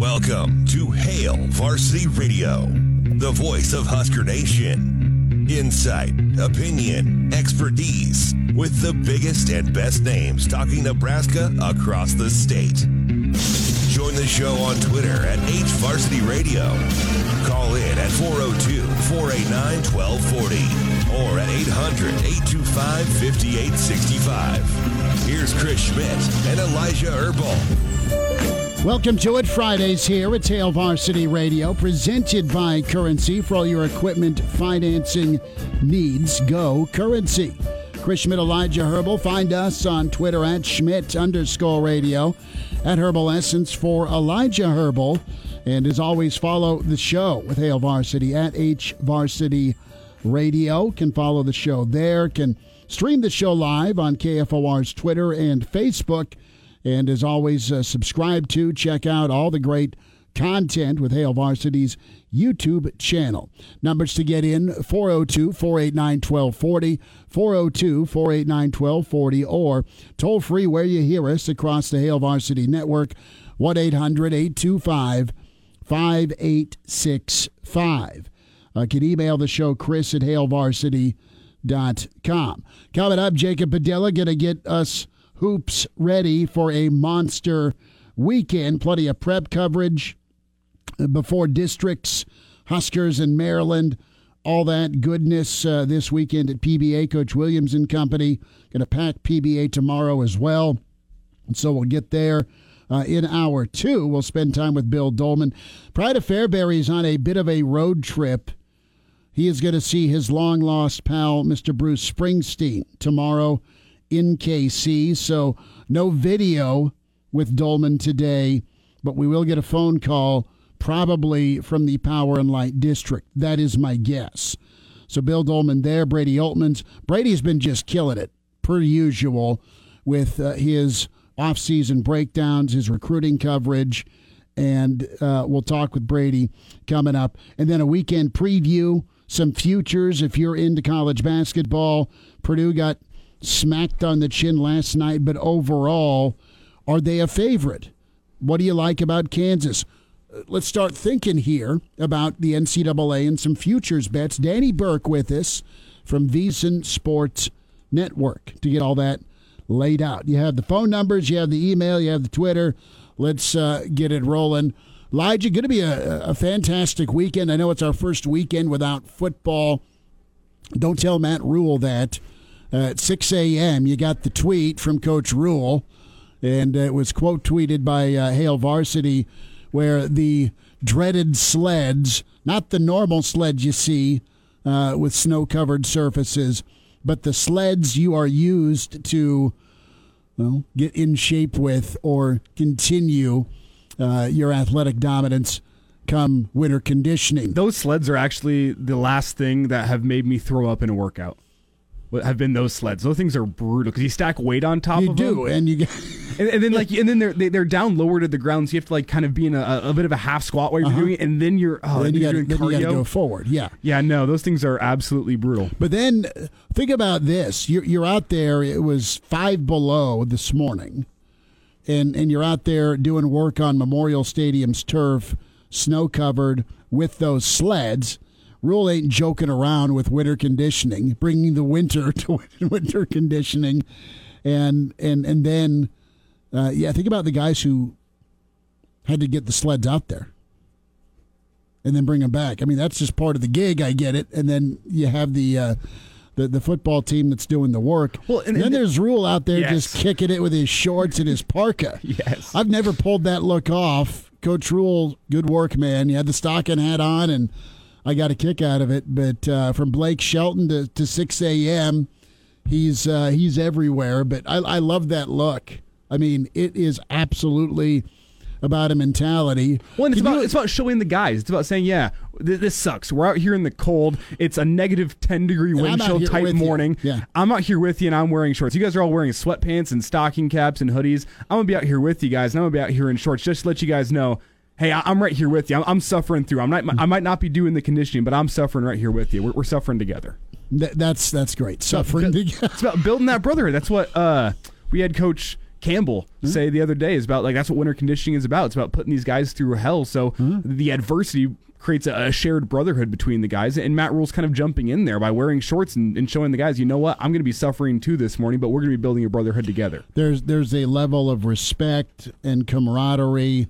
Welcome to Hail Varsity Radio, the voice of Husker Nation. Insight, opinion, expertise, with the biggest and best names talking Nebraska across the state. Join the show on Twitter at HVarsityRadio. Call in at 402 489 1240 or at 800 825 5865. Here's Chris Schmidt and Elijah Herbal. Welcome to it. Fridays here at Hail Varsity Radio, presented by Currency for all your equipment financing needs. Go Currency. Chris Schmidt, Elijah Herbal. Find us on Twitter at Schmidt underscore radio, at Herbal Essence for Elijah Herbal. And as always, follow the show with Hail Varsity at H Varsity Radio. Can follow the show there. Can stream the show live on KFOR's Twitter and Facebook. And as always, uh, subscribe to, check out all the great content with Hail Varsity's YouTube channel. Numbers to get in 402 489 1240, 402 489 1240, or toll free where you hear us across the Hail Varsity Network 1 800 825 5865. Uh, can email the show chris at hailvarsity.com. Coming up, Jacob Padilla going to get us hoops ready for a monster weekend. Plenty of prep coverage before districts, Huskers and Maryland, all that goodness uh, this weekend at PBA. Coach Williams and company going to pack PBA tomorrow as well. And so we'll get there. Uh, in hour two, we'll spend time with Bill Dolman. Pride of Fairbury is on a bit of a road trip. He is going to see his long lost pal, Mr. Bruce Springsteen, tomorrow in KC. So no video with Dolman today, but we will get a phone call probably from the Power and Light District. That is my guess. So Bill Dolman there, Brady Oltmans. Brady's been just killing it, per usual, with uh, his off-season breakdowns, his recruiting coverage, and uh, we'll talk with Brady coming up. And then a weekend preview, some futures if you're into college basketball. Purdue got smacked on the chin last night, but overall, are they a favorite? What do you like about Kansas? Let's start thinking here about the NCAA and some futures bets. Danny Burke with us from VSiN Sports Network to get all that laid out. You have the phone numbers, you have the email, you have the Twitter. Let's uh, get it rolling. Elijah, going to be a, a fantastic weekend. I know it's our first weekend without football. Don't tell Matt Rhule that. At 6 a.m., you got the tweet from Coach Rhule, and it was quote tweeted by uh, Hail Varsity, where the dreaded sleds, not the normal sleds you see uh, with snow covered surfaces, but the sleds you are used to well, get in shape with or continue uh, your athletic dominance come winter conditioning. Those sleds are actually the last thing that have made me throw up in a workout have been those sleds. Those things are brutal because you stack weight on top you of do, them. and you get and, and, then like and then they're they, are they are down lower to the ground, so you have to like kind of be in a, a bit of a half squat while you're uh-huh. doing it, and then you're oh, then you got to go forward. Yeah, yeah, no, those things are absolutely brutal. But then think about this: you're you're out there. It was five below this morning, and and you're out there doing work on Memorial Stadium's turf, snow covered with those sleds Rhule ain't joking around with winter conditioning, bringing the winter to winter conditioning, and and and then, uh, yeah, think about the guys who had to get the sleds out there and then bring them back. I mean, that's just part of the gig. I get it. And then you have the. Uh, the, the football team that's doing the work. Well, and, and then there's Rhule out there yes. just kicking it with his shorts and his parka. yes, I've never pulled that look off. Coach Rhule, good work, man. You had the stocking hat on and I got a kick out of it. But uh, from Blake Shelton to, to 6 a.m., he's uh, he's everywhere. But I, I love that look. I mean, it is absolutely about a mentality. Well, and it's about you- it's about showing the guys. It's about saying, yeah, th- this sucks. We're out here in the cold. It's a negative ten degree I'm wind chill type you. morning. Yeah. I'm out here with you, and I'm wearing shorts. You guys are all wearing sweatpants and stocking caps and hoodies. I'm gonna be out here with you guys, and I'm gonna be out here in shorts. Just to let you guys know. Hey, I- I'm right here with you. I'm, I'm suffering through. I'm not. I might not be doing the conditioning, but I'm suffering right here with you. We're, we're suffering together. Th- that's that's great. Suffering together. It's about building that brotherhood. That's what uh, we had Coach Campbell say the other day. Is about like that's what winter conditioning is about. It's about putting these guys through hell. So the adversity creates a, a shared brotherhood between the guys. And Matt Rhule's kind of jumping in there by wearing shorts and, and showing the guys, you know what, I'm going to be suffering too this morning, but we're going to be building a brotherhood together. there's there's a level of respect and camaraderie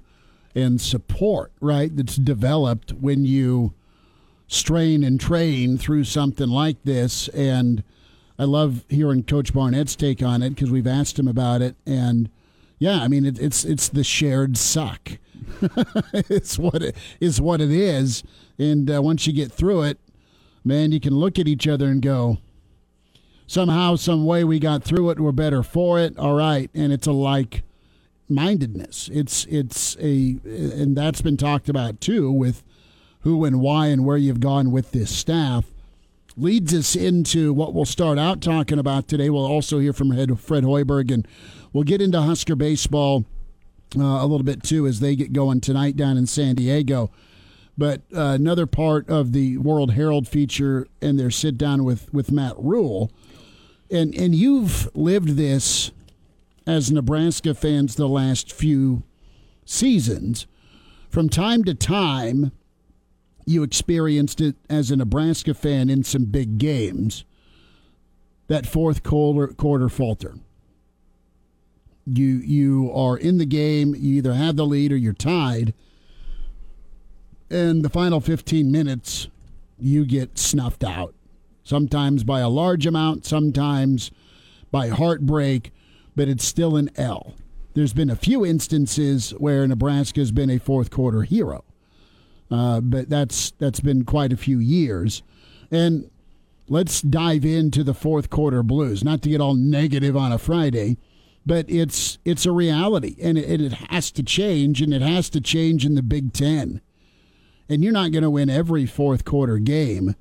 and support, right? That's developed when you strain and train through something like this. And I love hearing Coach Barnett's take on it because we've asked him about it. And yeah, I mean, it, it's it's the shared suck. it's what it is. What it is. And uh, once you get through it, man, you can look at each other and go, somehow, some way, we got through it. We're better for it. All right, and it's a like mindedness. It's it's a and that's been talked about too with who and why and where you've gone with this staff. Leads us into what we'll start out talking about today. We'll also hear from Head Fred Hoiberg, and we'll get into Husker baseball uh, a little bit too as they get going tonight down in San Diego. But uh, another part of the World Herald feature and their sit down with with Matt Rhule, and and you've lived this as Nebraska fans the last few seasons. From time to time, you experienced it as a Nebraska fan in some big games. That fourth quarter, quarter falter. You you are in the game. You either have the lead or you're tied. And the final 15 minutes, you get snuffed out. Sometimes by a large amount, sometimes by heartbreak, but it's still an L. There's been a few instances where Nebraska's been a fourth quarter hero, uh, but that's that's been quite a few years. And let's dive into the fourth quarter blues. Not to get all negative on a Friday, but it's it's a reality, and it, it has to change, and it has to change in the Big Ten. And you're not going to win every fourth quarter game,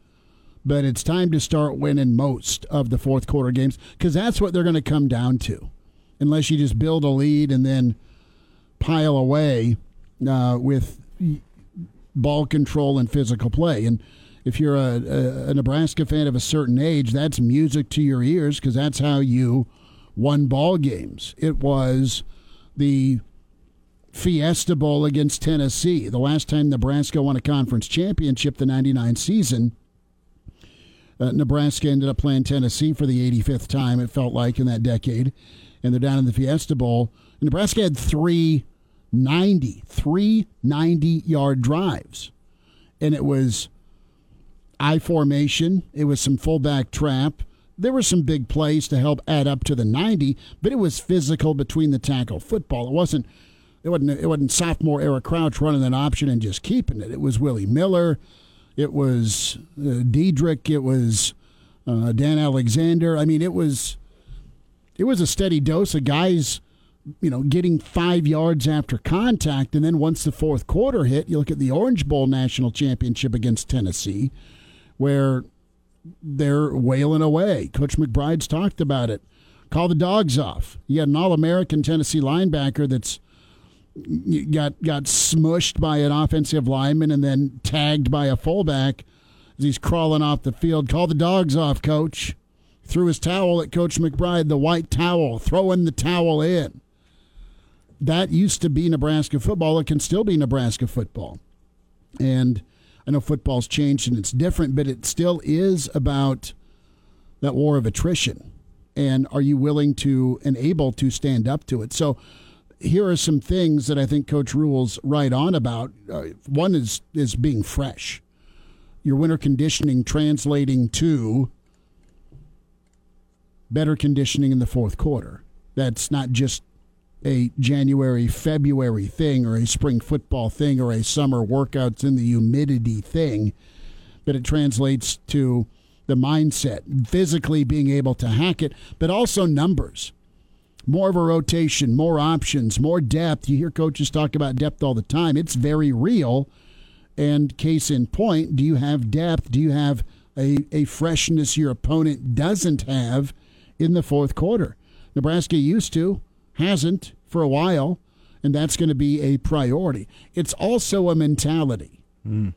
but it's time to start winning most of the fourth quarter games because that's what they're going to come down to, unless you just build a lead and then pile away uh, with ball control and physical play. And if you're a, a, Nebraska fan of a certain age, that's music to your ears because that's how you won ball games. It was the Fiesta Bowl against Tennessee. The last time Nebraska won a conference championship, the 99 season, uh, Nebraska ended up playing Tennessee for the 85th time, it felt like, in that decade. And they're down in the Fiesta Bowl. And Nebraska had three 90, three 90 yard drives. And it was I formation, it was some fullback trap. There were some big plays to help add up to the 90, but it was physical between the tackle football. It wasn't it wasn't it wasn't sophomore Eric Crouch running an option and just keeping it. It was Willie Miller, it was uh, Diedrich, it was uh, Dan Alexander. I mean, it was it was a steady dose of guys, you know, getting five yards after contact, and then once the fourth quarter hit, you look at the Orange Bowl national championship against Tennessee, where they're wailing away. Coach McBride's talked about it. Call the dogs off. You got an All-American Tennessee linebacker that's got got smushed by an offensive lineman and then tagged by a fullback as he's crawling off the field. Call the dogs off, coach. Threw his towel at Coach McBride, the white towel, throwing the towel in. That used to be Nebraska football. It can still be Nebraska football. And I know football's changed and it's different, but it still is about that war of attrition. And are you willing to and able to stand up to it? So here are some things that I think Coach Rhule's right on about. Uh, one is is being fresh. Your winter conditioning translating to better conditioning in the fourth quarter. That's not just a January, February thing or a spring football thing or a summer workouts in the humidity thing, but it translates to the mindset, physically being able to hack it, but also numbers. more of a rotation, more options, more depth. You hear coaches talk about depth all the time. It's very real. And case in point, do you have depth? Do you have a, a freshness your opponent doesn't have in the fourth quarter? Nebraska used to, hasn't for a while, and that's going to be a priority. It's also a mentality. Mm.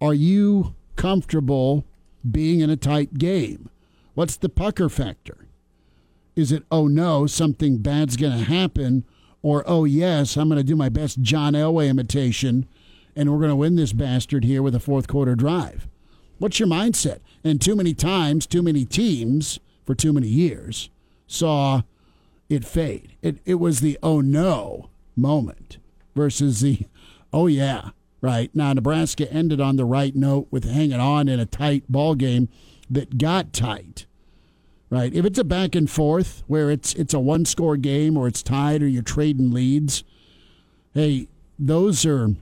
Are you comfortable being in a tight game? What's the pucker factor? Is it, oh no, something bad's going to happen? Or, oh yes, I'm going to do my best John Elway imitation and we're going to win this bastard here with a fourth quarter drive? What's your mindset? And too many times, too many teams for too many years saw it fade. It, it was the oh no moment versus the oh yeah, right? Now, Nebraska ended on the right note with hanging on in a tight ball game that got tight right? If it's a back and forth where it's it's a one score game or it's tied or you're trading leads, hey, those are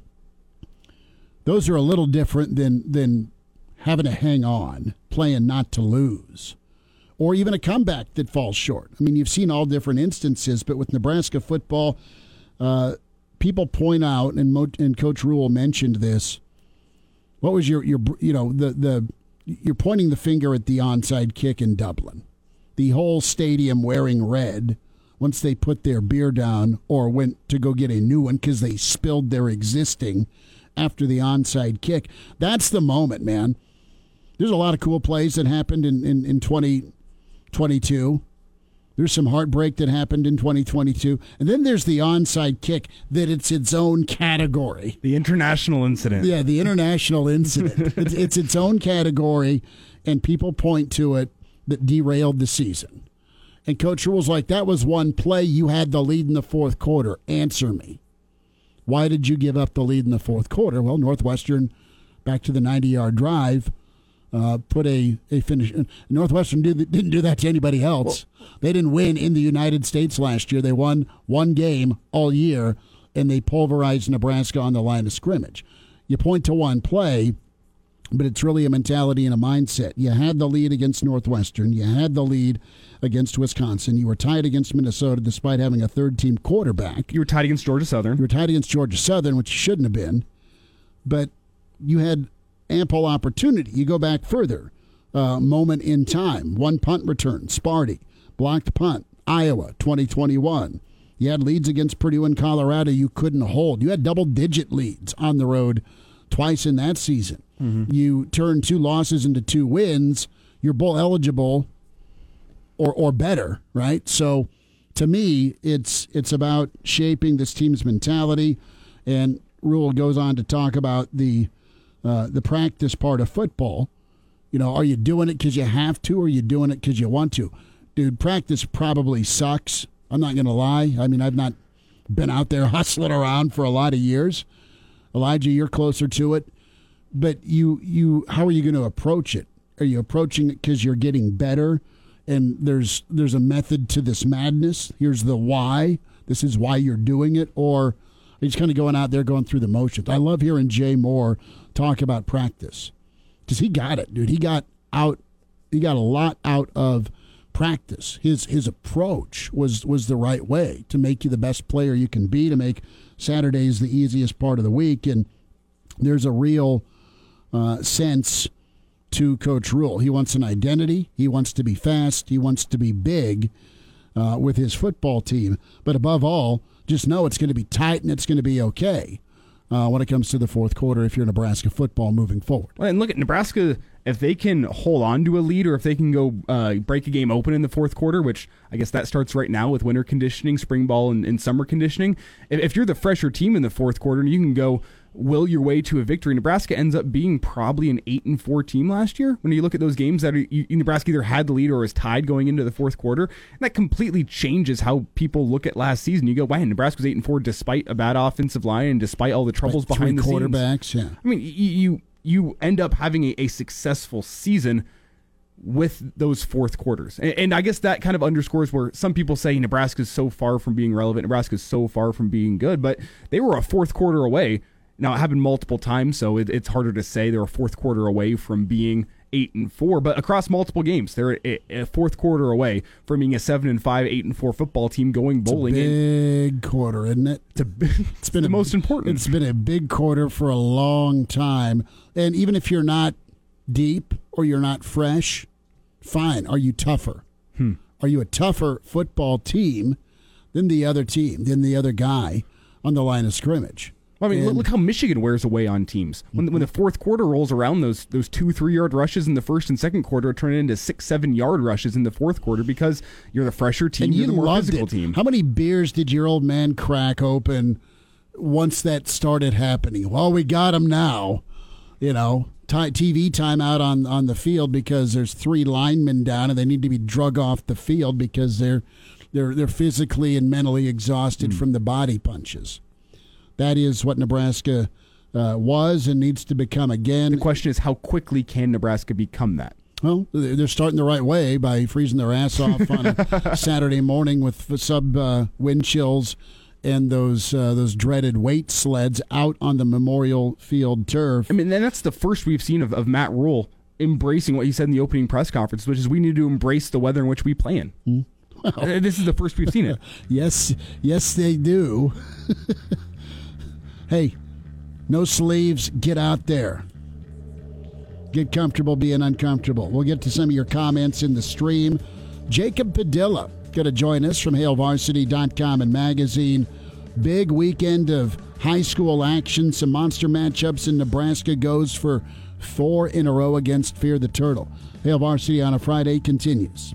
those are a little different than than having to hang on, playing not to lose. Or even a comeback that falls short. I mean, you've seen all different instances, but with Nebraska football, uh, people point out, and, Mo, and Coach Rhule mentioned this. What was your your you know the the you're pointing the finger at the onside kick in Dublin the whole stadium wearing red once they put their beer down or went to go get a new one because they spilled their existing after the onside kick. That's the moment, man. There's a lot of cool plays that happened in, in, in 2022. There's some heartbreak that happened in 2022. And then there's the onside kick that it's its own category. The international incident. Yeah, the international incident. it's, it's its own category, and people point to it that derailed the season. And Coach Rhule's like, that was one play. You had the lead in the fourth quarter. Answer me. Why did you give up the lead in the fourth quarter? Well, Northwestern, back to the 90 yard drive, uh, put a, a finish. Northwestern did, didn't do that to anybody else. Well, they didn't win in the United States last year. They won one game all year, and they pulverized Nebraska on the line of scrimmage. You point to one play but it's really a mentality and a mindset. You had the lead against Northwestern, you had the lead against Wisconsin, you were tied against Minnesota despite having a third team quarterback. You were tied against Georgia Southern. You were tied against Georgia Southern, which you shouldn't have been, but you had ample opportunity. You go back further, uh, moment in time, one punt return, Sparty, blocked punt, Iowa, 2021. You had leads against Purdue and Colorado you couldn't hold. You had double digit leads on the road twice in that season. Mm-hmm. You turn two losses into two wins, you're bowl eligible or or better, right? So to me, it's it's about shaping this team's mentality. And Rhule goes on to talk about the uh, the practice part of football. You know, are you doing it because you have to, or are you doing it because you want to? Dude, practice probably sucks. I'm not going to lie. I mean, I've not been out there hustling around for a lot of years. Elijah, you're closer to it but you you how are you going to approach it? Are you approaching it because you're getting better, and there's there's a method to this madness? Here's the why. This is why you're doing it, or are just kind of going out there going through the motions? I love hearing Jay Moore talk about practice because he got it, dude. He got out. He got a lot out of practice. His his approach was was the right way to make you the best player you can be, to make Saturdays the easiest part of the week, and there's a real uh, sense to Coach Rhule. He wants an identity. He wants to be fast. He wants to be big uh, with his football team. But above all, just know it's going to be tight and it's going to be okay uh, when it comes to the fourth quarter if you're Nebraska football moving forward. And look at Nebraska if they can hold on to a lead or if they can go uh, break a game open in the fourth quarter, which I guess that starts right now with winter conditioning, spring ball, and, and summer conditioning. If, if, you're the fresher team in the fourth quarter and you can go will your way to a victory. Nebraska ends up being probably an eight and four team last year. When you look at those games that are, you, Nebraska either had the lead or was tied going into the fourth quarter, and that completely changes how people look at last season. You go, wow, Nebraska was eight and four despite a bad offensive line and despite all the troubles like behind the quarterbacks. Scenes. Yeah, I mean, you you, you end up having a, a successful season with those fourth quarters. And, and, I guess that kind of underscores where some people say Nebraska is so far from being relevant, Nebraska is so far from being good, but they were a fourth quarter away now, it happened multiple times, so it, it's harder to say. They're a fourth quarter away from being eight and four, but across multiple games, they're a, a fourth quarter away from being a seven and five, eight and four football team going bowling. It's a big quarter, isn't it? It's, a, it's been the a, most important. It's been a big quarter for a long time, and even if you're not deep or you're not fresh, fine. Are you tougher? Hmm. Are you a tougher football team than the other team, than the other guy on the line of scrimmage? Well, I mean, and, look how Michigan wears away on teams. When, mm-hmm. when the fourth quarter rolls around, those those two three yard rushes in the first and second quarter turn into six seven yard rushes in the fourth quarter because you're the fresher team, and you're you the more physical it. team. How many beers did your old man crack open once that started happening? Well, we got him now. You know, TV timeout on on the field because there's three linemen down and they need to be drug off the field because they're they're they're physically and mentally exhausted mm. from the body punches. That is what Nebraska uh, was and needs to become again. The question is, how quickly can Nebraska become that? Well, they're starting the right way by freezing their ass off on a Saturday morning with sub uh, wind chills and those uh, those dreaded weight sleds out on the Memorial Field turf. I mean, that's the first we've seen of, of Matt Rhule embracing what he said in the opening press conference, which is we need to embrace the weather in which we play in. Mm. Well, this is the first we've seen it. yes, yes, they do. Hey, no sleeves, get out there. Get comfortable being uncomfortable. We'll get to some of your comments in the stream. Jacob Padilla going to join us from HailVarsity.com and magazine. Big weekend of high school action, some monster matchups in Nebraska goes for four in a row against Fear the Turtle. Hail Varsity on a Friday continues.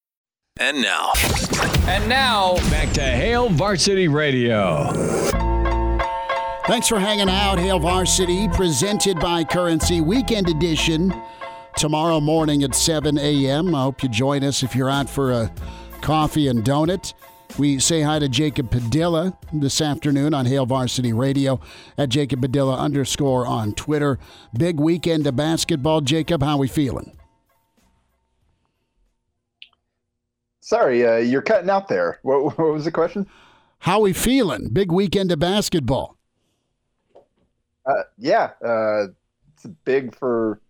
And now. And now, back to Hail Varsity Radio. Thanks for hanging out, Hail Varsity, presented by Currency Weekend Edition. Tomorrow morning at 7 a.m. I hope you join us if you're out for a coffee and donut. We say hi to Jacob Padilla this afternoon on Hail Varsity Radio at Jacob Padilla underscore on Twitter. Big weekend of basketball. Jacob, how we feeling? Sorry, uh, you're cutting out there. What, what was the question? How we feeling? Big weekend of basketball. Uh, yeah, uh, it's big for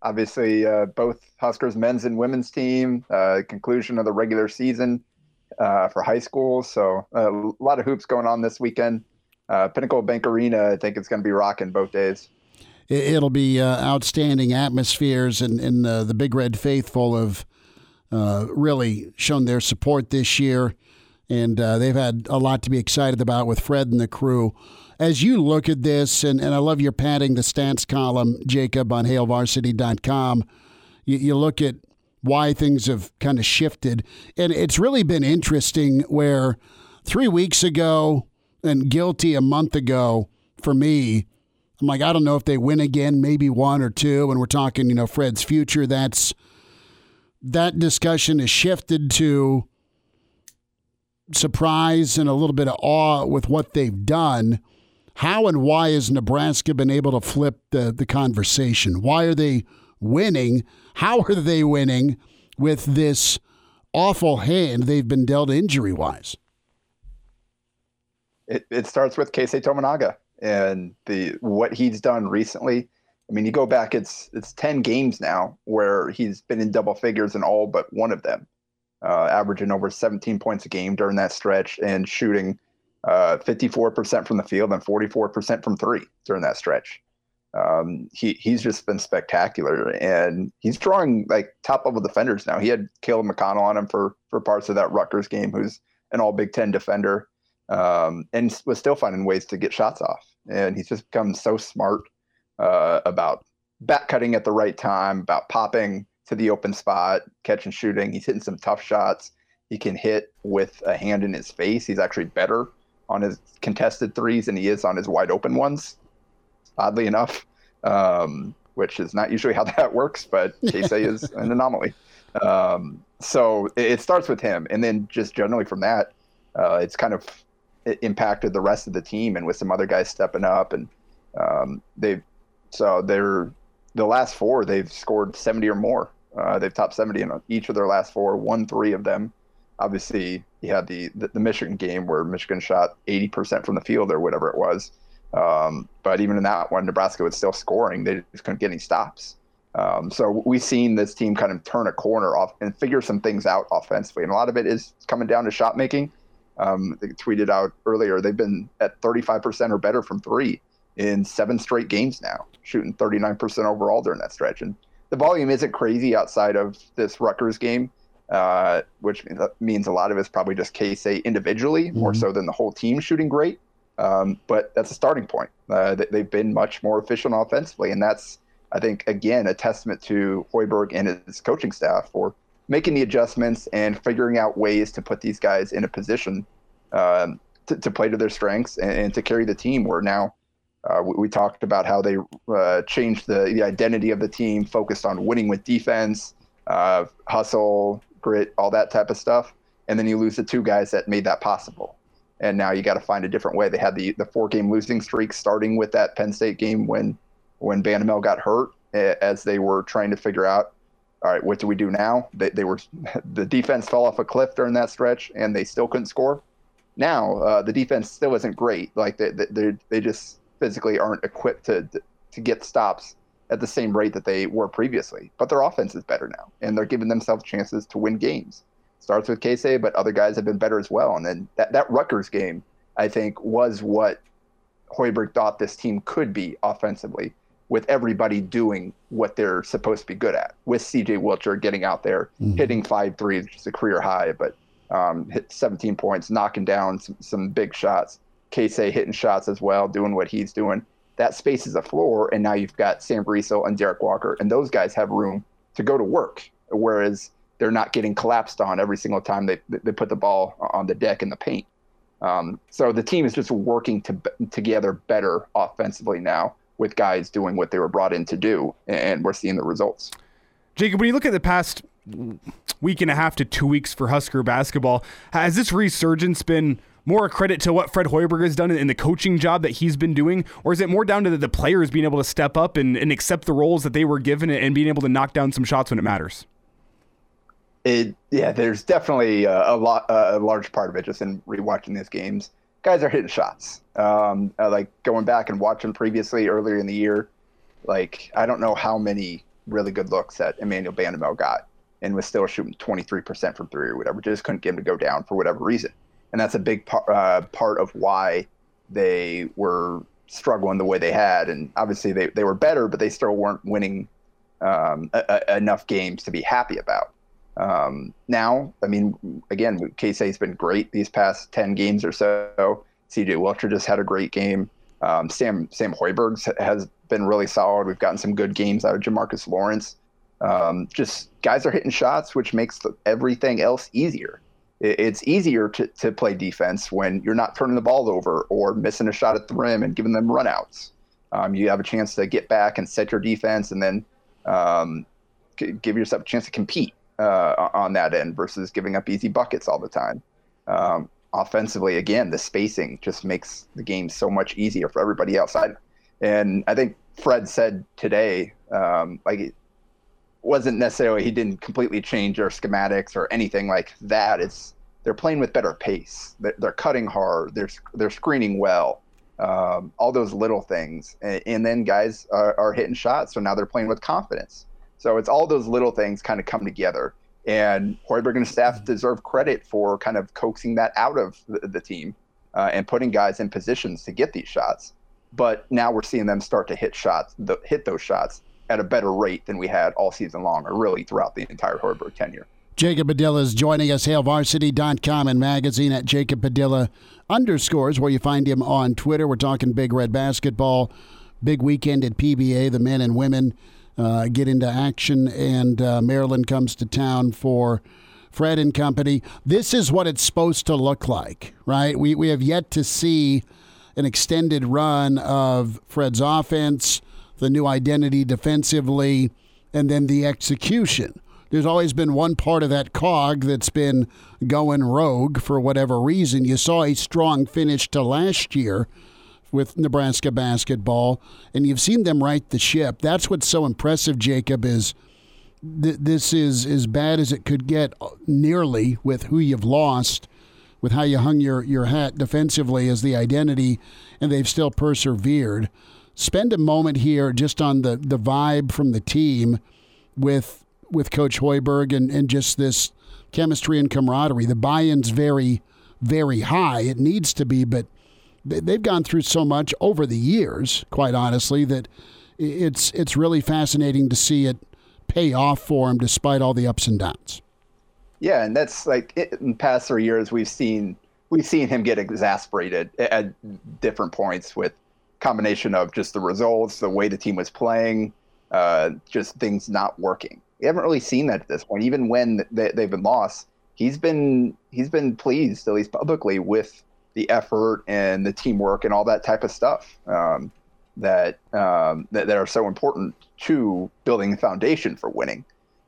obviously uh, both Huskers men's and women's team. Uh, conclusion of the regular season uh, for high school, so a lot of hoops going on this weekend. Pinnacle Bank Arena, I think it's going to be rocking both days. It'll be outstanding atmospheres, and, and the Big Red Faithful of uh, really shown their support this year, and uh, they've had a lot to be excited about with Fred and the crew. As you look at this, and, and I love your padding the stats column, Jacob, on HailVarsity.com, you, you look at why things have kind of shifted. And it's really been interesting where three weeks ago and guilty a month ago for me, I'm like, I don't know if they win again, maybe one or two. And we're talking, you know, Fred's future. That's that discussion has shifted to surprise and a little bit of awe with what they've done. How and why has Nebraska been able to flip the, the conversation? Why are they winning? How are they winning with this awful hand they've been dealt injury wise? It, it starts with Keisei Tominaga and the what he's done recently I mean, you go back, it's it's ten games now where he's been in double figures in all but one of them, uh, averaging over 17 points a game during that stretch and shooting uh, 54% from the field and 44% from three during that stretch. Um, he he's just been spectacular, and he's drawing like top level defenders now. He had Caleb McConnell on him for for parts of that Rutgers game, who's an All Big Ten defender, um, and was still finding ways to get shots off. And he's just become so smart uh, about back cutting at the right time, about popping to the open spot, catch and shooting. He's hitting some tough shots. He can hit with a hand in his face. He's actually better on his contested threes than he is on his wide open ones, oddly enough, um, which is not usually how that works, but Keisei is an anomaly. Um, so it, it, starts with him, and then just generally from that, uh, it's kind of it impacted the rest of the team, and with some other guys stepping up, and um, they've so they're the last four they've scored 70 or more. Uh, they've topped 70 in each of their last four, won three of them. Obviously, you had the, the, the Michigan game where Michigan shot 80% from the field or whatever it was. Um, but even in that one, Nebraska was still scoring. They just couldn't get any stops. Um, so we've seen this team kind of turn a corner off and figure some things out offensively. And a lot of it is coming down to shot making. Um, they tweeted out earlier they've been at 35% or better from three in seven straight games now, shooting 39% overall during that stretch. And the volume isn't crazy outside of this Rutgers game, uh, which means a lot of it's probably just Keisei individually mm-hmm. more so than the whole team shooting great. Um, but that's a starting point. Uh, they've been much more efficient offensively, and that's I think again a testament to Hoiberg and his coaching staff for making the adjustments and figuring out ways to put these guys in a position um, to, to, play to their strengths and, and, to carry the team. Where now uh, we, we, talked about how they uh, changed the, the identity of the team, focused on winning with defense, uh, hustle, grit, all that type of stuff. And then you lose the two guys that made that possible. And now you got to find a different way. They had the, the four game losing streak starting with that Penn State game when when Bandoumel got hurt, as they were trying to figure out, all right, what do we do now? They, they were the defense fell off a cliff during that stretch, and they still couldn't score. Now uh, the defense still isn't great. Like they they they just physically aren't equipped to to get stops at the same rate that they were previously. But their offense is better now, and they're giving themselves chances to win games. Starts with Keisei, but other guys have been better as well. And then that, that Rutgers game, I think, was what Hoiberg thought this team could be offensively, with everybody doing what they're supposed to be good at. With CJ Wilcher getting out there, mm-hmm. hitting five threes, which is a career high, but um, hit 17 points, knocking down some, some big shots. Keisei hitting shots as well, doing what he's doing. That space is a floor, and now you've got Sam Griesel and Derek Walker, and those guys have room to go to work. Whereas they're not getting collapsed on every single time they they put the ball on the deck in the paint. Um, so the team is just working to, together better offensively now with guys doing what they were brought in to do, and we're seeing the results. Jacob, when you look at the past week and a half to two weeks for Husker basketball, has this resurgence been more a credit to what Fred Hoiberg has done in the coaching job that he's been doing, or is it more down to the players being able to step up and, and accept the roles that they were given and being able to knock down some shots when it matters? It yeah, there's definitely a, a lot a large part of it just in rewatching these games. Guys are hitting shots. Um, uh, like going back and watching previously earlier in the year, like I don't know how many really good looks that Emmanuel Bandoumel got and was still shooting 23% from three or whatever. Just couldn't get him to go down for whatever reason and that's a big part uh, part of why they were struggling the way they had. And obviously, they they were better, but they still weren't winning um, a, a, enough games to be happy about. Um, now, I mean, again, Keisei's been great these past ten games or so. CJ Wilcher just had a great game. Um, Sam Sam Hoiberg has been really solid. We've gotten some good games out of Jamarques Lawrence. Um, just guys are hitting shots, which makes everything else easier it's easier to, to play defense when you're not turning the ball over or missing a shot at the rim and giving them runouts. Um, you have a chance to get back and set your defense and then um, give yourself a chance to compete uh, on that end versus giving up easy buckets all the time. Um, offensively, again, the spacing just makes the game so much easier for everybody outside. And I think Fred said today, um, like wasn't necessarily he didn't completely change their schematics or anything like that. It's they're playing with better pace. They're, they're cutting hard. They're they're screening well. Um, all those little things, and, and then guys are, are, hitting shots. So now they're playing with confidence. So it's all those little things kind of come together. And Hoiberg and staff mm-hmm. deserve credit for kind of coaxing that out of the, the team uh, and putting guys in positions to get these shots. But now we're seeing them start to hit shots, the, hit those shots at a better rate than we had all season long, or really throughout the entire Hoiberg tenure. Jacob Padilla is joining us, HailVarsity.com and magazine at Jacob Padilla underscores, where you find him on Twitter. We're talking Big Red Basketball, big weekend at PBA. The men and women uh, get into action, and uh, Maryland comes to town for Fred and company. This is what it's supposed to look like, right? We, we have yet to see an extended run of Fred's offense the new identity defensively, and then the execution. There's always been one part of that cog that's been going rogue for whatever reason. You saw a strong finish to last year with Nebraska basketball, and you've seen them right the ship. That's what's so impressive, Jacob, is th- this is as bad as it could get uh, nearly with who you've lost, with how you hung your, your hat defensively as the identity, and they've still persevered. Spend a moment here just on the, the vibe from the team with with Coach Hoiberg and, and just this chemistry and camaraderie. The buy-in's very, very high. It needs to be, but they've gone through so much over the years, quite honestly, that it's it's really fascinating to see it pay off for them despite all the ups and downs. Yeah, and that's like in past three years we've seen we've seen him get exasperated at different points with combination of just the results, the way the team was playing, uh, just things not working. We haven't really seen that at this point. Even when they, they've been lost, he's been he's been pleased, at least publicly, with the effort and the teamwork and all that type of stuff um, that, um, that, that are so important to building the foundation for winning.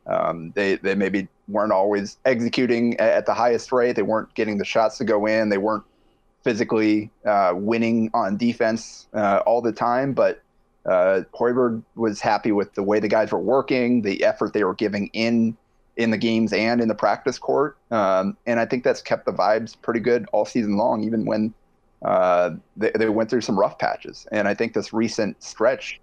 Um, they they maybe weren't always executing at the highest rate. They weren't getting the shots to go in. They weren't physically uh, winning on defense uh, all the time. But uh, Hoiberg was happy with the way the guys were working, the effort they were giving in in the games and in the practice court. Um, and I think that's kept the vibes pretty good all season long, even when uh, they, they went through some rough patches. And I think this recent stretch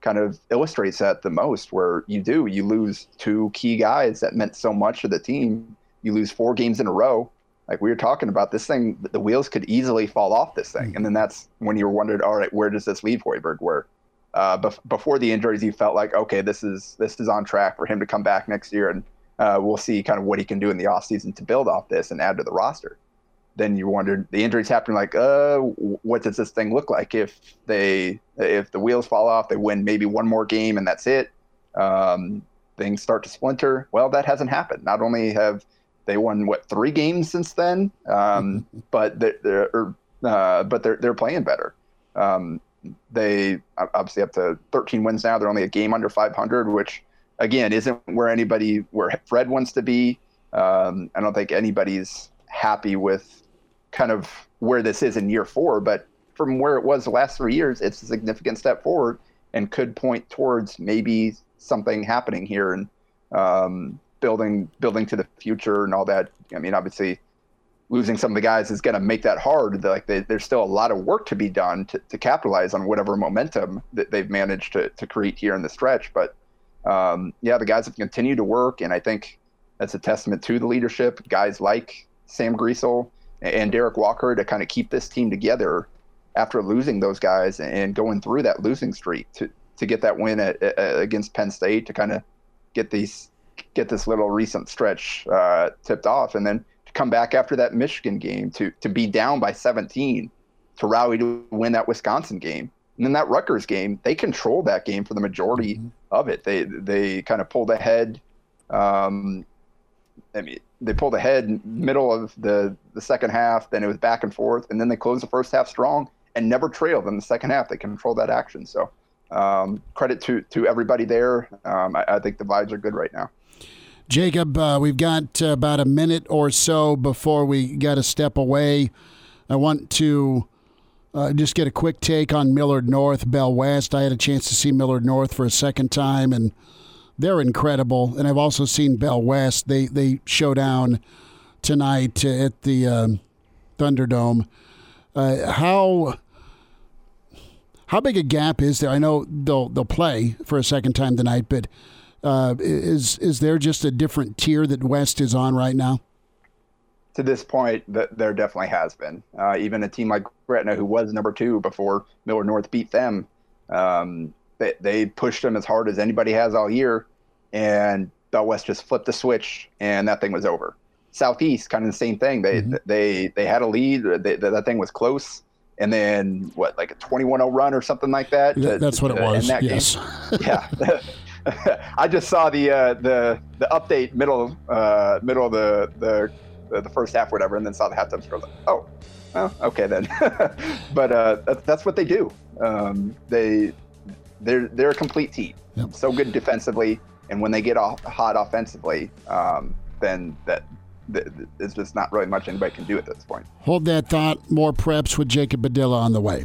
kind of illustrates that the most, where you do, you lose two key guys that meant so much to the team. You lose four games in a row. Like we were talking about, this thing, the wheels could easily fall off this thing. And then that's when you were wondering, all right, where does this leave Hoiberg? Where uh, bef- before the injuries, you felt like, okay, this is this is on track for him to come back next year and uh, we'll see kind of what he can do in the offseason to build off this and add to the roster. Then you wondered the injuries happening, like, uh, what does this thing look like if they if the wheels fall off, they win maybe one more game and that's it. Um, things start to splinter. Well, that hasn't happened. Not only have they won what three games since then, um, but they're, they're uh, but they're they're playing better. Um, they obviously up to 13 wins now. They're only a game under 500, which again, isn't where anybody where Fred wants to be. Um, I don't think anybody's happy with kind of where this is in year four, but from where it was the last three years, it's a significant step forward and could point towards maybe something happening here and um, building building to the future and all that. I mean, obviously, losing some of the guys is going to make that hard. Like they, there's still a lot of work to be done to, to capitalize on whatever momentum that they've managed to, to create here in the stretch. But um, yeah, the guys have continued to work, and I think that's a testament to the leadership. Guys like Sam Griesel and Derek Walker to kind of keep this team together after losing those guys and going through that losing streak to to get that win at, at, against Penn State to kind of get these get this little recent stretch uh, tipped off, and then to come back after that Michigan game to to be down by 17 to rally to win that Wisconsin game and then that Rutgers game, they controlled that game for the majority mm-hmm. of it. They they kind of pulled ahead. Um, I mean, they pulled ahead middle of the the second half. Then it was back and forth, and then they closed the first half strong and never trailed in the second half. They controlled that action. So um, credit to to everybody there. Um, I, I, think the vibes are good right now. Jacob, uh, we've got uh, about a minute or so before we got to step away. I want to uh, just get a quick take on Millard North, Bell West. I had a chance to see Millard North for a second time, and they're incredible. And I've also seen Bell West. They they show down tonight at the um, Thunderdome. Uh, how how big a gap is there? I know they'll they'll play for a second time tonight, but uh, is is there just a different tier that West is on right now? to this point, that there definitely has been. Uh, even a team like Gretna, who was number two before Millard North beat them, um, they, they pushed them as hard as anybody has all year, and Bell West just flipped the switch, and that thing was over. Southeast, kind of the same thing. They mm-hmm. they they had a lead. They, that thing was close, and then what, like a 21-0 run or something like that. To, That's what it was. yes. Game. yeah. I just saw the uh, the the update middle uh, middle of the the the, first half or whatever, and then saw the halftime score. Like, oh, well, okay then. but uh, that's, that's what they do. Um, they they're they're a complete team. Yep. So good defensively, and when they get off, hot offensively, um, then that th- th- it's just not really much anybody can do at this point. Hold that thought. More preps with Jacob Padilla on the way.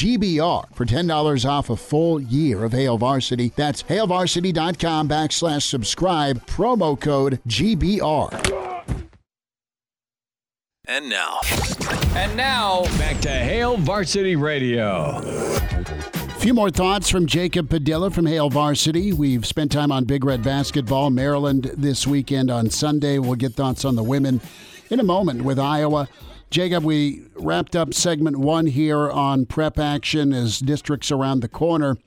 GBR for $10 off a full year of Hail Varsity. That's HailVarsity.com backslash subscribe, promo code GBR. And now. And now, back to Hail Varsity Radio. A few more thoughts from Jacob Padilla from Hail Varsity. We've spent time on Big Red basketball, Maryland this weekend on Sunday. We'll get thoughts on the women in a moment with Iowa. Jacob, we wrapped up segment one here on prep action as districts around the corner.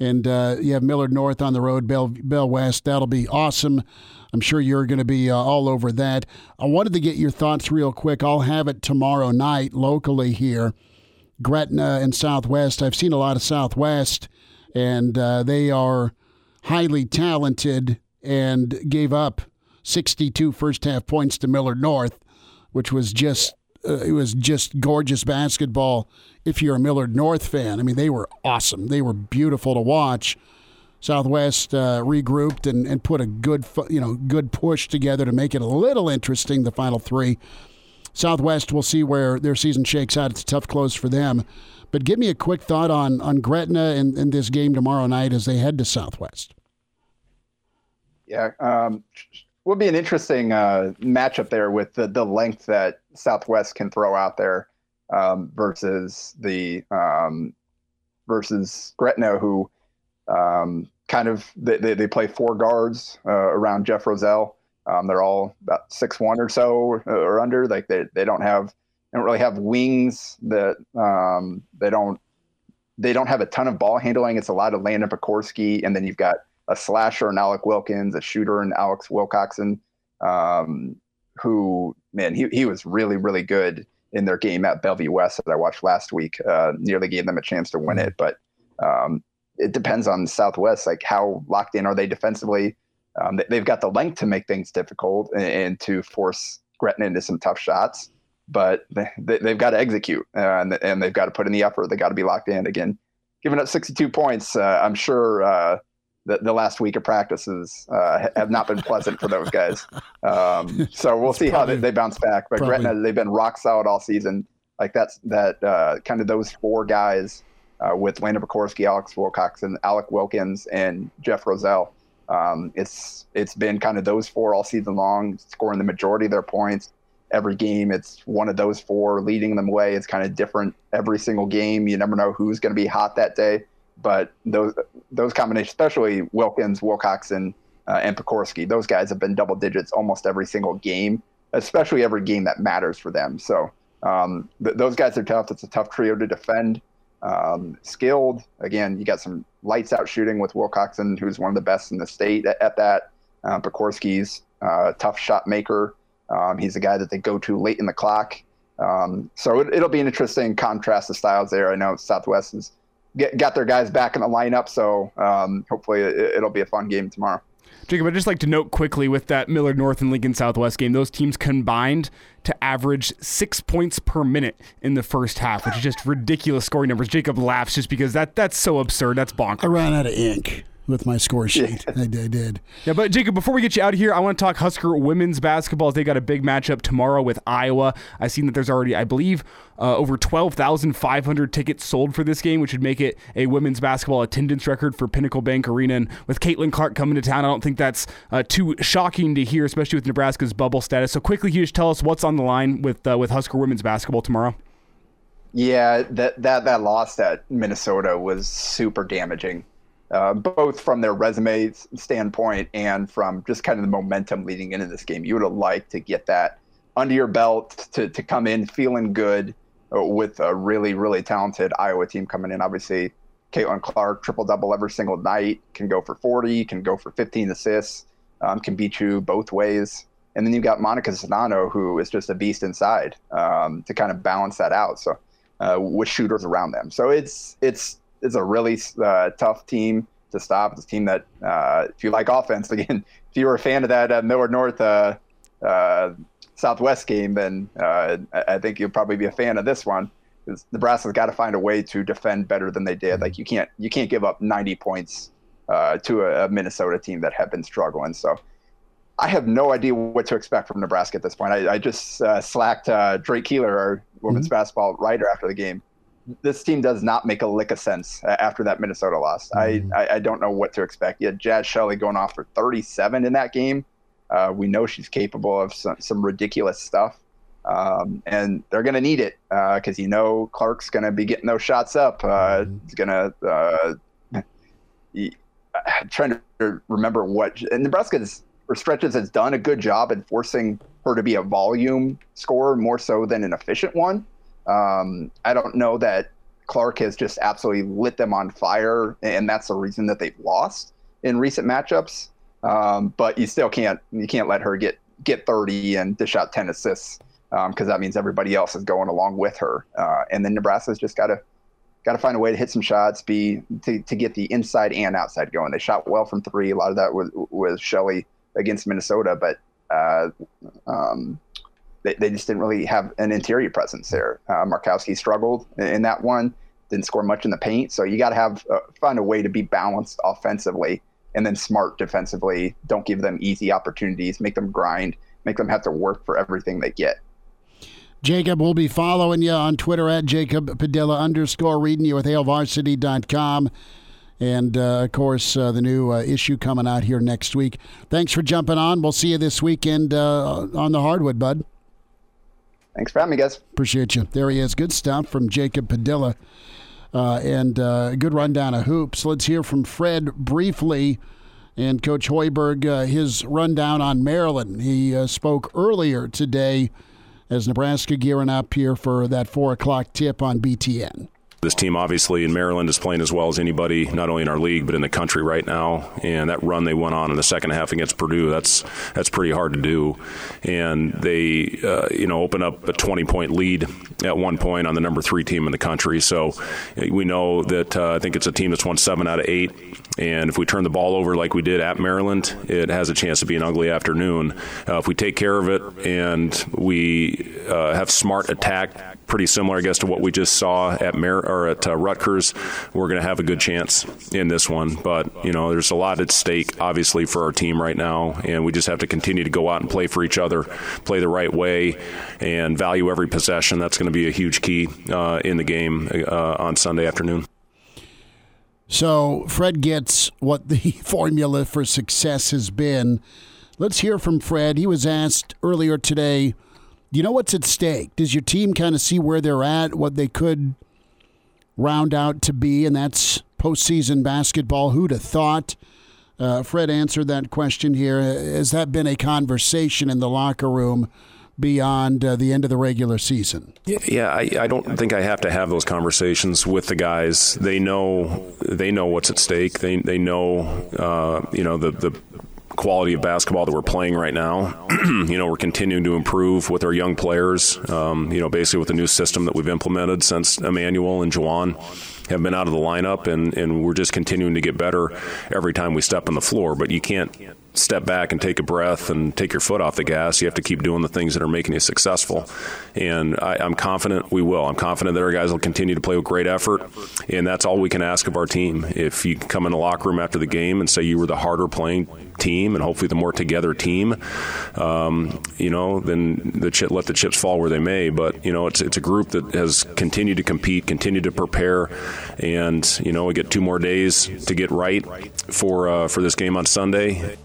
And uh, you have Millard North on the road, Bell, Bell West. That'll be awesome. I'm sure you're going to be uh, all over that. I wanted to get your thoughts real quick. I'll have it tomorrow night locally here. Gretna and Southwest. I've seen a lot of Southwest, and uh, they are highly talented and gave up 62 first half points to Millard North, which was just uh, it was just gorgeous basketball. If you're a Millard North fan, I mean, they were awesome. They were beautiful to watch. Southwest uh, regrouped and, and put a good you know good push together to make it a little interesting. The final three. Southwest, we'll see where their season shakes out. It's a tough close for them. But give me a quick thought on on Gretna and, and this game tomorrow night as they head to Southwest. Yeah, um, will be an interesting uh, matchup there with the, the length that Southwest can throw out there um, versus the um, versus Gretna, who um, kind of they, they, play four guards uh, around Jeff Roselle. Um, they're all about six one or so uh, or under. Like they, they don't have they don't really have wings that um, they don't they don't have a ton of ball handling. It's a lot of Landon Pekorski, and then you've got a slasher and Alec Wilkins, a shooter and Alex Wilcoxon, um, who man he he was really really good in their game at Bellevue West that I watched last week. Uh, nearly gave them a chance to win it, but um, it depends on Southwest. Like how locked in are they defensively? Um, they, have got the length to make things difficult and, and, to force Gretna into some tough shots, but they, have got to execute uh, and, and, they've got to put in the effort. They got to be locked in again. Giving up 62 points, uh, I'm sure uh, the, the last week of practices uh, have not been pleasant for those guys. Um, so we'll see probably, how they, they, bounce back. But probably. Gretna, they've been rock solid all season. Like that's that uh, kind of those four guys uh, with Landon Pekorski, Alex Wilcox, and Alec Wilkins, and Jeff Roselle. Um, it's it's been kind of those four all season long, scoring the majority of their points every game. It's one of those four leading them away. It's kind of different every single game. You never know who's going to be hot that day. But those those combinations, especially Wilkins, Wilcoxon, uh, and Pekorski, those guys have been double digits almost every single game, especially every game that matters for them. So um, th- those guys are tough. It's a tough trio to defend. Um, skilled. Again, you got some lights out shooting with Wilcoxon, who's one of the best in the state at, at that. Pekorski's uh, tough shot maker. Um, he's a guy that they go to late in the clock. Um, so it, will be an interesting contrast of styles there. I know Southwest has get, got their guys back in the lineup, so um, hopefully it, it'll be a fun game tomorrow. Jacob, I'd just like to note quickly with that Millard North and Lincoln Southwest game, those teams combined to average six points per minute in the first half, which is just ridiculous scoring numbers. Jacob laughs just because that that's so absurd. That's bonkers. I ran out of ink with my score sheet. I, I, did. Yeah, but Jacob, before we get you out of here, I want to talk Husker women's basketball. They got a big matchup tomorrow with Iowa. I've seen that there's already, I believe, uh, over 12,500 tickets sold for this game, which would make it a women's basketball attendance record for Pinnacle Bank Arena. And with Caitlin Clark coming to town, I don't think that's uh, too shocking to hear, especially with Nebraska's bubble status. So quickly, can you just tell us what's on the line with uh, with Husker women's basketball tomorrow? Yeah, that that that loss at Minnesota was super damaging uh, both from their resume standpoint and from just kind of the momentum leading into this game. You would have liked to get that under your belt to to come in feeling good uh, with a really really talented Iowa team coming in. Obviously, Caitlin Clark triple double every single night can go for 40, can go for 15 assists, um, can beat you both ways. And then you've got Monica Czinano, who is just a beast inside um, to kind of balance that out. So uh, with shooters around them, so it's it's it's a really uh, tough team to stop. It's a team that, uh, if you like offense, again, if you were a fan of that uh, Millard North uh, uh, Southwest game, then I think you'll probably be a fan of this one. Nebraska's got to find a way to defend better than they did. Like you can't you can't give up 90 points to a, a Minnesota team that have been struggling. So I have no idea what to expect from Nebraska at this point. I, I just uh, slacked uh, Drake Keeler, our women's mm-hmm. basketball writer, after the game. This team does not make a lick of sense after that Minnesota loss. Mm-hmm. I, I, I don't know what to expect. You had Jaz Shelley going off for 37 in that game. Uh, we know she's capable of some, some ridiculous stuff. Um, and they're going to need it because uh, you know Clark's going to be getting those shots up. Uh, mm-hmm. He's going to. Uh, trying to remember what and Nebraska's or Stretches has done a good job in forcing her to be a volume scorer more so than an efficient one. Um, I don't know that Clark has just absolutely lit them on fire, and that's the reason that they've lost in recent matchups. Um, but you still can't you can't let her get get 30 and dish out 10 assists because um, that means everybody else is going along with her. Uh, and then Nebraska's just got to got to find a way to hit some shots, be to, to get the inside and outside going. They shot well from three. A lot of that was was Shelley against Minnesota, but uh, um, they, they just didn't really have an interior presence there. Uh, Markowski struggled in that one, didn't score much in the paint. So you got to have uh, find a way to be balanced offensively and then smart defensively. Don't give them easy opportunities, make them grind, make them have to work for everything they get. Jacob, we'll be following you on Twitter at Jacob Padilla underscore, reading you with HailVarsity.com and uh, of course uh, the new uh, issue coming out here next week. Thanks for jumping on. We'll see you this weekend uh, on the hardwood, bud. Thanks for having me, guys. Appreciate you. There he is. Good stuff from Jacob Padilla, uh, and uh, good rundown of hoops. Let's hear from Fred briefly. And Coach Hoiberg, his rundown on Maryland. He spoke earlier today as Nebraska gearing up here for that 4 o'clock tip on BTN. This team, obviously, in Maryland is playing as well as anybody, not only in our league but in the country right now. And that run they went on in the second half against Purdue, that's that's pretty hard to do. And they, uh, you know, open up a 20 point lead at one point on the number three team in the country. So we know that uh, I think it's a team that's won seven out of eight. And if we turn the ball over like we did at Maryland, it has a chance to be an ugly afternoon. Uh, if we take care of it and we uh, have smart attack pretty similar, I guess, to what we just saw at Mer- or at uh, Rutgers. We're going to have a good chance in this one, but you know, there's a lot at stake, obviously, for our team right now, and we just have to continue to go out and play for each other, play the right way, and value every possession. That's going to be a huge key uh, in the game uh, on Sunday afternoon. So Fred gets what the formula for success has been. Let's hear from Fred. He was asked earlier today you know what's at stake? Does your team kind of see where they're at, what they could round out to be, and that's postseason basketball? Who'd have thought? Uh, Fred answered that question here. Has that been a conversation in the locker room beyond uh, the end of the regular season? Yeah, I, I, don't think I have to have those conversations with the guys. They know they know what's at stake. They they know uh, you know the the quality of basketball that we're playing right now. you know, we're continuing to improve with our young players. Um, you know, basically with the new system that we've implemented since Emmanuel and Juwan have been out of the lineup, and, and we're just continuing to get better every time we step on the floor. But you can't step back and take a breath and take your foot off the gas. You have to keep doing the things that are making you successful. And I, am confident we will. I'm confident that our guys will continue to play with great effort. And that's all we can ask of our team. If you come in the locker room after the game and say you were the harder playing team and hopefully the more together team, um, you know, then the chip, let the chips fall where they may. But, you know, it's, it's a group that has continued to compete, continued to prepare. And, you know, we get two more days to get right for, uh, for this game on Sunday.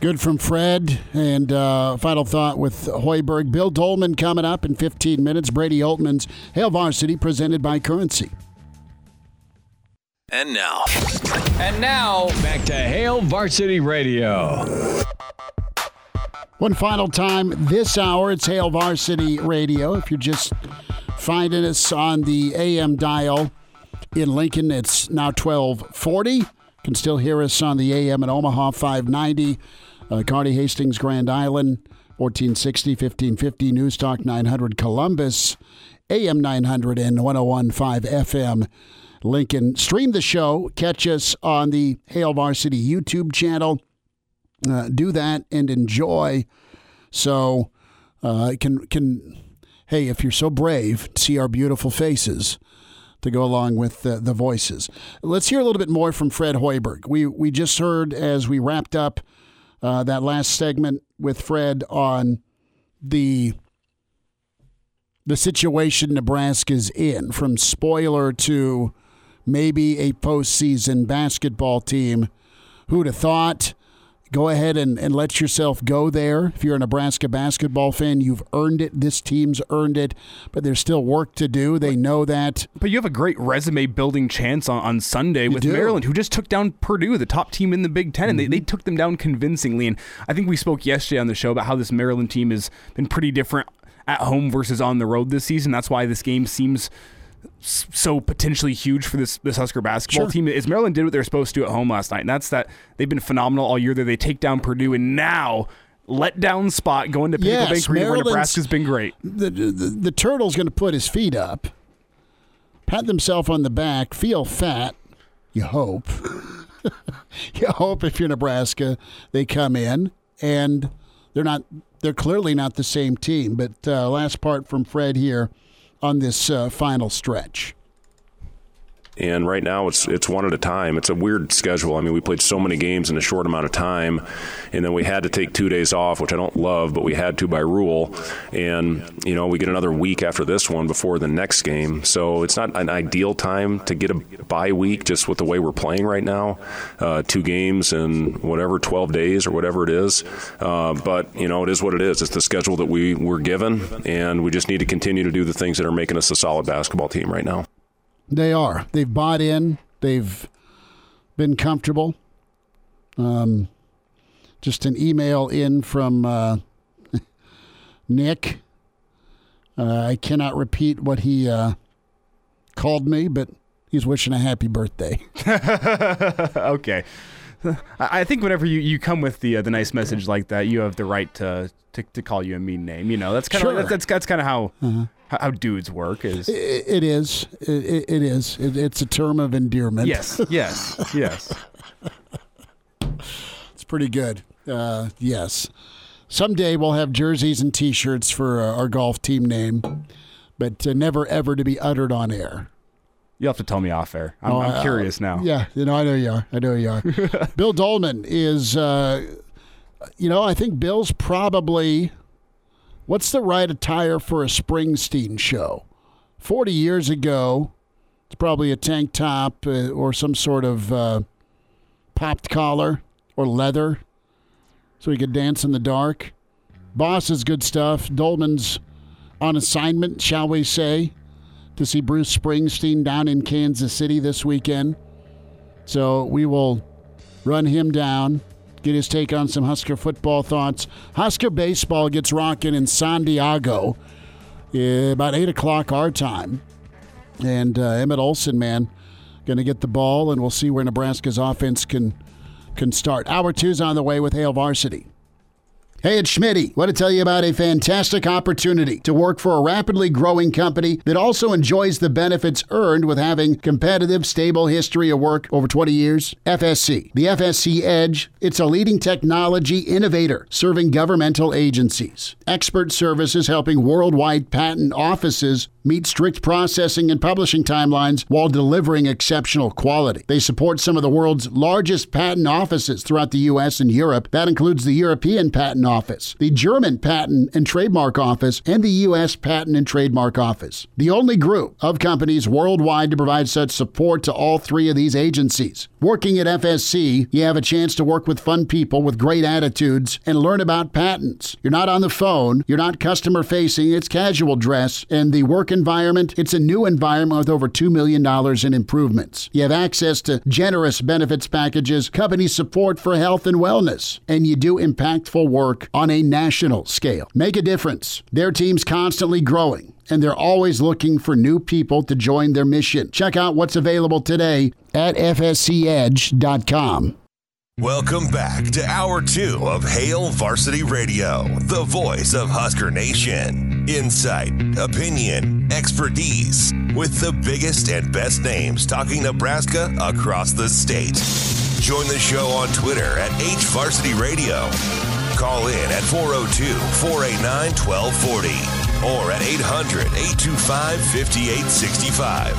Good from Fred. And uh, final thought with Hoiberg. Bill Dolman coming up in 15 minutes. Brady Oltmans Hail Varsity, presented by Currency. And now. And now, back to Hail Varsity Radio. One final time this hour, it's Hail Varsity Radio. If you're just finding us on the AM dial in Lincoln, it's now 1240. You can still hear us on the AM in Omaha 590, uh, Kearney Hastings, Grand Island, 1460, 1550, News Talk 900, Columbus, AM 900 and 1015 FM. Lincoln. Stream the show. Catch us on the Hail Varsity YouTube channel uh, do that and enjoy. So, uh, can can hey, if you're so brave, see our beautiful faces to go along with the, the voices. Let's hear a little bit more from Fred Hoiberg. We we just heard as we wrapped up uh, that last segment with Fred on the the situation Nebraska's in, from spoiler to maybe a postseason basketball team. Who'd have thought? Go ahead and, and let yourself go there. If you're a Nebraska basketball fan, you've earned it. This team's earned it, but there's still work to do. They know that. But you have a great resume building chance on, on Sunday You with do. Maryland, who just took down Purdue, the top team in the Big 10 and they, Mm-hmm. they took them down convincingly. And I think we spoke yesterday on the show about how this Maryland team has been pretty different at home versus on the road this season. That's why this game seems so potentially huge for this this Husker basketball Sure. team is Maryland did what they're supposed to at home last night, and that's that they've been phenomenal all year. There, they take down Purdue, and now let down spot going to Pinnacle Yes, Bank Arena, where Nebraska's been great. the, the, the turtle's going to put his feet up, pat themselves on the back, feel fat. You hope. you hope if you're Nebraska, they come in and they're not. They're clearly not the same team. But uh, last part from Fred here on this uh, final stretch. And right now it's it's one at a time. It's a weird schedule. I mean, we played so many games in a short amount of time, and then we had to take two days off, which I don't love, but we had to by rule. And you know, we get another week after this one before the next game, so it's not an ideal time to get a bye week just with the way we're playing right now. Uh, two games in whatever 12 days or whatever it is. Uh, but you know, it is what it is. It's the schedule that we were given, and we just need to continue to do the things that are making us a solid basketball team right now. They are. They've bought in. They've been comfortable. Um, just an email in from uh, Nick. Uh, I cannot repeat what he uh, called me, but he's wishing a happy birthday. okay. I think whenever you, you come with the uh, the nice message like that, you have the right to to, to call you a mean name. You know, that's kind of Sure. that's that's, that's kind of how, how how dudes work. Is I- it is. It, it- it is. It, it's a term of endearment. yes, yes, yes. It's pretty good. Uh, yes. Someday we'll have jerseys and T-shirts for uh, our golf team name, but uh, never ever to be uttered on air. You'll have to tell me off air. I'm, Oh, I'm uh, curious now. Yeah, you know, I know you are. I know you are. Bill Dolman is, uh, you know, I think Bill's probably. What's the right attire for a Springsteen show? Forty years ago, it's probably a tank top uh, or some sort of uh, popped collar or leather, so he could dance in the dark. Boss is good stuff. Dolman's on assignment, shall we say? to see Bruce Springsteen down in Kansas City this weekend. So we will run him down, get his take on some Husker football thoughts. Husker baseball gets rocking in San Diego uh, about 8 o'clock our time. And uh, Emmett Olson, man, going to get the ball, and we'll see where Nebraska's offense can can start. Hour two's on the way with Hail Varsity. Hey, it's Schmitty. Want to tell you about a fantastic opportunity to work for a rapidly growing company that also enjoys the benefits earned with having competitive, stable history of work over 20 years. FSC. The FSC Edge. It's a leading technology innovator serving governmental agencies. Expert services helping worldwide patent offices meet strict processing and publishing timelines while delivering exceptional quality. They support some of the world's largest patent offices throughout the U.S. and Europe. That includes the European Patent Office, the German Patent and Trademark Office, and the U.S. Patent and Trademark Office. The only group of companies worldwide to provide such support to all three of these agencies. Working at FSC, you have a chance to work with fun people with great attitudes and learn about patents. You're not on the phone, you're not customer facing, it's casual dress, and the work environment, it's a new environment with over $2 million in improvements. You have access to generous benefits packages, company support for health and wellness, and you do impactful work work on a national scale. Make a difference. Their team's constantly growing, and they're always looking for new people to join their mission. Check out what's available today at fscedge.com. Welcome back to Hour 2 of Hail Varsity Radio, the voice of Husker Nation. Insight, opinion, expertise, with the biggest and best names talking Nebraska across the state. Join the show on Twitter at HVarsity Radio. Call in at 402 489 1240 or at 800 825 5865.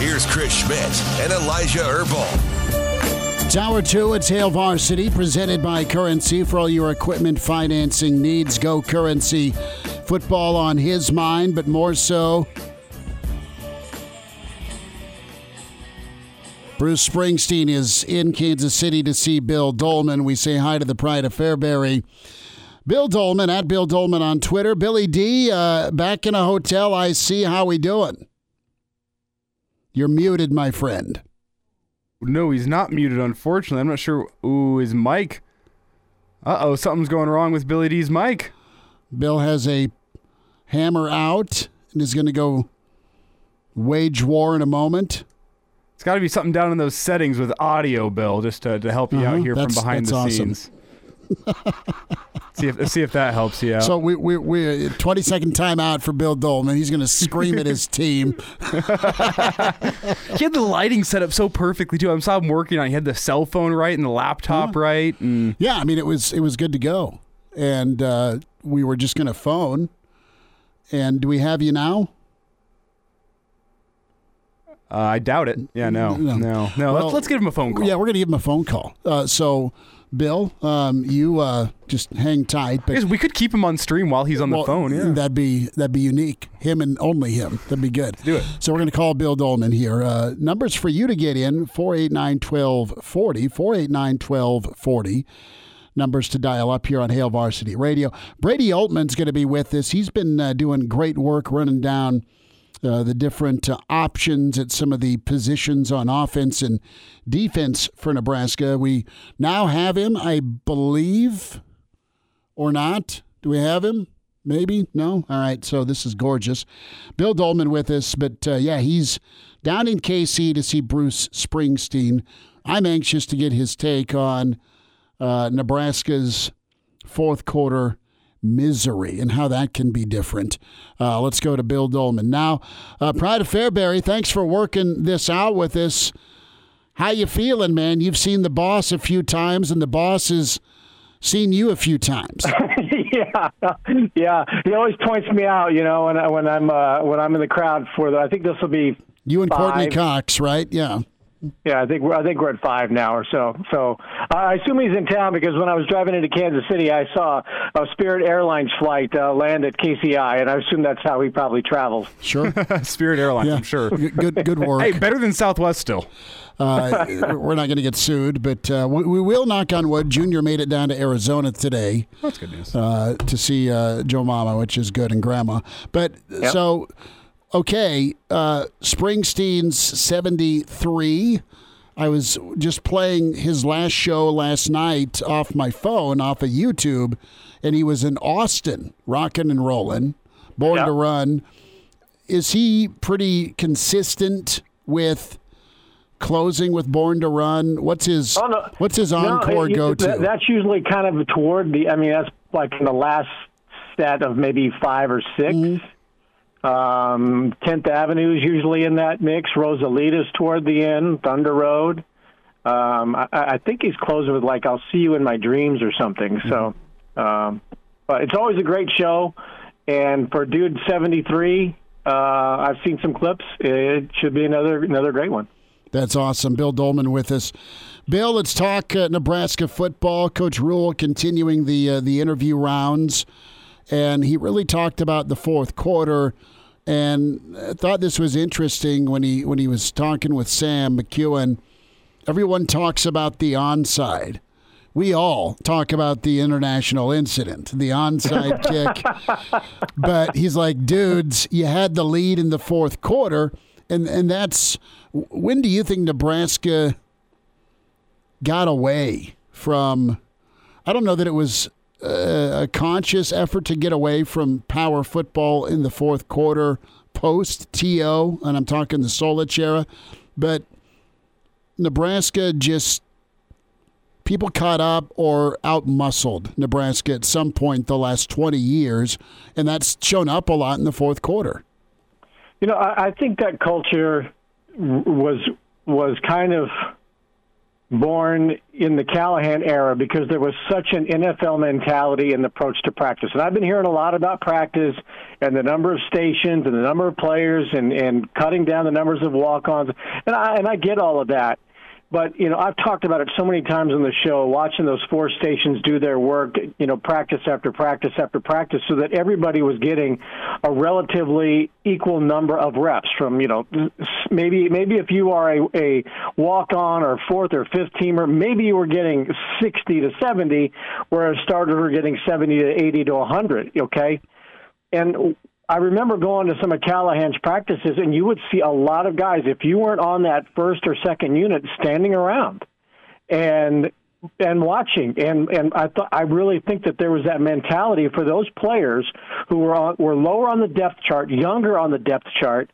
Here's Chris Schmidt and Elijah Herbal. Tower 2 at Hail Varsity, presented by Currency. For all your equipment financing needs, go Currency. Football on his mind, but more so. Bruce Springsteen is in Kansas City to see Bill Dolman. We say hi to the pride of Fairbury. Bill Dolman at Bill Dolman on Twitter. Billy D, uh, back in a hotel. I see. How we doing? You're muted, my friend. No, he's not muted, unfortunately. I'm not sure. Ooh, his mic. Uh oh, something's going wrong with Billy D's mic. Bill has a hammer out and is going to go wage war in a moment. It's got to be something down in those settings with audio, Bill, just to, to help you Uh-huh, out here from behind that's the awesome. scenes. see if see if that helps you out. So we we we 20 second timeout for Bill Dolman. He's going to scream at his team. he had the lighting set up so perfectly too. I saw him working on. it. He had the cell phone right and the laptop right, and Yeah, I mean it was it was good to go, and uh, we were just going to phone. And do we have you now? Uh, I doubt it. Yeah, no, No. no, no. Well, let's let's give him a phone call. Yeah, we're going to give him a phone call. Uh, so, Bill, um, you uh, just hang tight. But we could keep him on stream while he's on the phone. Yeah. that'd be that'd be unique. Him and only him. That'd be good. do it. So we're going to call Bill Dolman here. Uh, numbers for you to get in: 489-1240, 489-1240. Numbers to dial up here on Hail Varsity Radio. Brady Oltmans going to be with us. He's been uh, doing great work running down uh, the different uh, options at some of the positions on offense and defense for Nebraska. We now have him, I believe, or not. Do we have him? Maybe? No? All right. So this is gorgeous. Bill Dolman with us. But uh, yeah, he's down in KC to see Bruce Springsteen. I'm anxious to get his take on uh, Nebraska's fourth quarter misery and how that can be different. Uh, let's go to Bill Dolman now. Uh, Pride of Fairbury, thanks for working this out with us. How you feeling, man? You've seen the boss a few times, and the boss has seen you a few times. yeah, yeah. He always points me out, you know, when I, when I'm uh, when I'm in the crowd for the. I think this will be. You and Courteney Cox, right? Yeah. Yeah, I think we're I think we're at five now or so. So I assume he's in town because when I was driving into Kansas City, I saw a Spirit Airlines flight uh, land at KCI, and I assume that's how he probably travels. Sure. Spirit Airlines, Yeah. I'm sure. Good, good, good work. Hey, better than Southwest still. Uh, we're not going to get sued, but uh, we, we will knock on wood. Junior made it down to Arizona today That's good news. uh, to see uh, Joe Mama, which is good, and Grandma. But so, okay, uh, Springsteen's 73. I was just playing his last show last night off my phone, off of YouTube, and he was in Austin, rocking and rolling, born Yeah. to run. Is he pretty consistent with closing with Born to Run? What's his Oh, no. What's his encore it- go to? That's usually kind of toward the. I mean, that's like in the last set of maybe five or 6 Um, Tenth Avenue is usually in that mix. Rosalita's toward the end. Thunder Road. Um, I, I think he's closing with like "I'll see you in my dreams" or something. So, um, but it's always a great show. And for dude seventy three, uh, I've seen some clips. It should be another another great one. That's awesome. Bill Dolman with us. Bill, let's talk uh, Nebraska football. Coach Rhule continuing the uh, the interview rounds, and he really talked about the fourth quarter. And I thought this was interesting when he when he was talking with Sam McKewon. Everyone talks about the onside. We all talk about the international incident, the onside kick. But he's like, dudes, you had the lead in the fourth quarter, and and that's when do you think Nebraska got away from? I don't know that it was uh, a conscious effort to get away from power football in the fourth quarter post TO, and I'm talking the Solich era, but Nebraska just people caught up or outmuscled Nebraska at some point the last 20 years, and that's shown up a lot in the fourth quarter. You know, I, I think that culture was was kind of born in the Callahan era because there was such an NFL mentality and approach to practice. And I've been hearing a lot about practice and the number of stations and the number of players and, and cutting down the numbers of walk-ons. And I, and I get all of that. But you know, I've talked about it so many times on the show, watching those four stations do their work, you know, practice after practice after practice, so that everybody was getting a relatively equal number of reps. From you know, maybe maybe if you are a, a walk on or fourth or fifth teamer, maybe you were getting sixty to seventy, whereas starters were getting seventy to eighty to hundred. Okay, and I remember going to some of Callahan's practices, and you would see a lot of guys, if you weren't on that first or second unit, standing around and and watching. And and I thought I really think that there was that mentality for those players who were on, were lower on the depth chart, younger on the depth chart.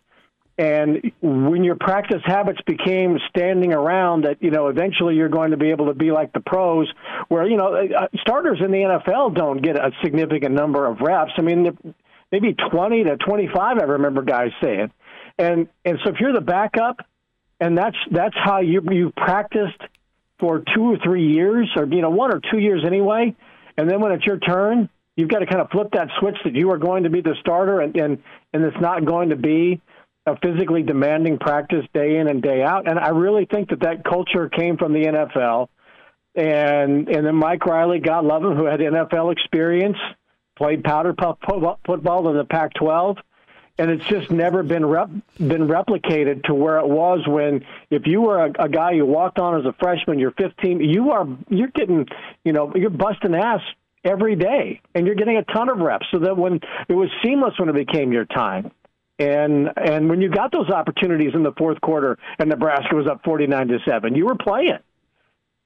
And when your practice habits became standing around, that you know eventually you're going to be able to be like the pros, where you know uh, starters in the NFL don't get a significant number of reps. I mean, maybe 20 to 25. I remember guys saying, and and so if you're the backup, and that's that's how you you practiced for two or three years, or you know one or two years anyway, and then when it's your turn, you've got to kind of flip that switch that you are going to be the starter, and and and it's not going to be a physically demanding practice day in and day out. And I really think that that culture came from the NFL. And and then Mike Riley, God love him, who had NFL experience, played powder puff football in the Pac-12, and it's just never been rep- been replicated to where it was when if you were a, a guy you walked on as a freshman, you're 15, you are you're getting you know you're busting ass every day, and you're getting a ton of reps, so that when it was seamless when it became your time. And and when you got those opportunities in the fourth quarter and Nebraska was up 49 to 7, you were playing.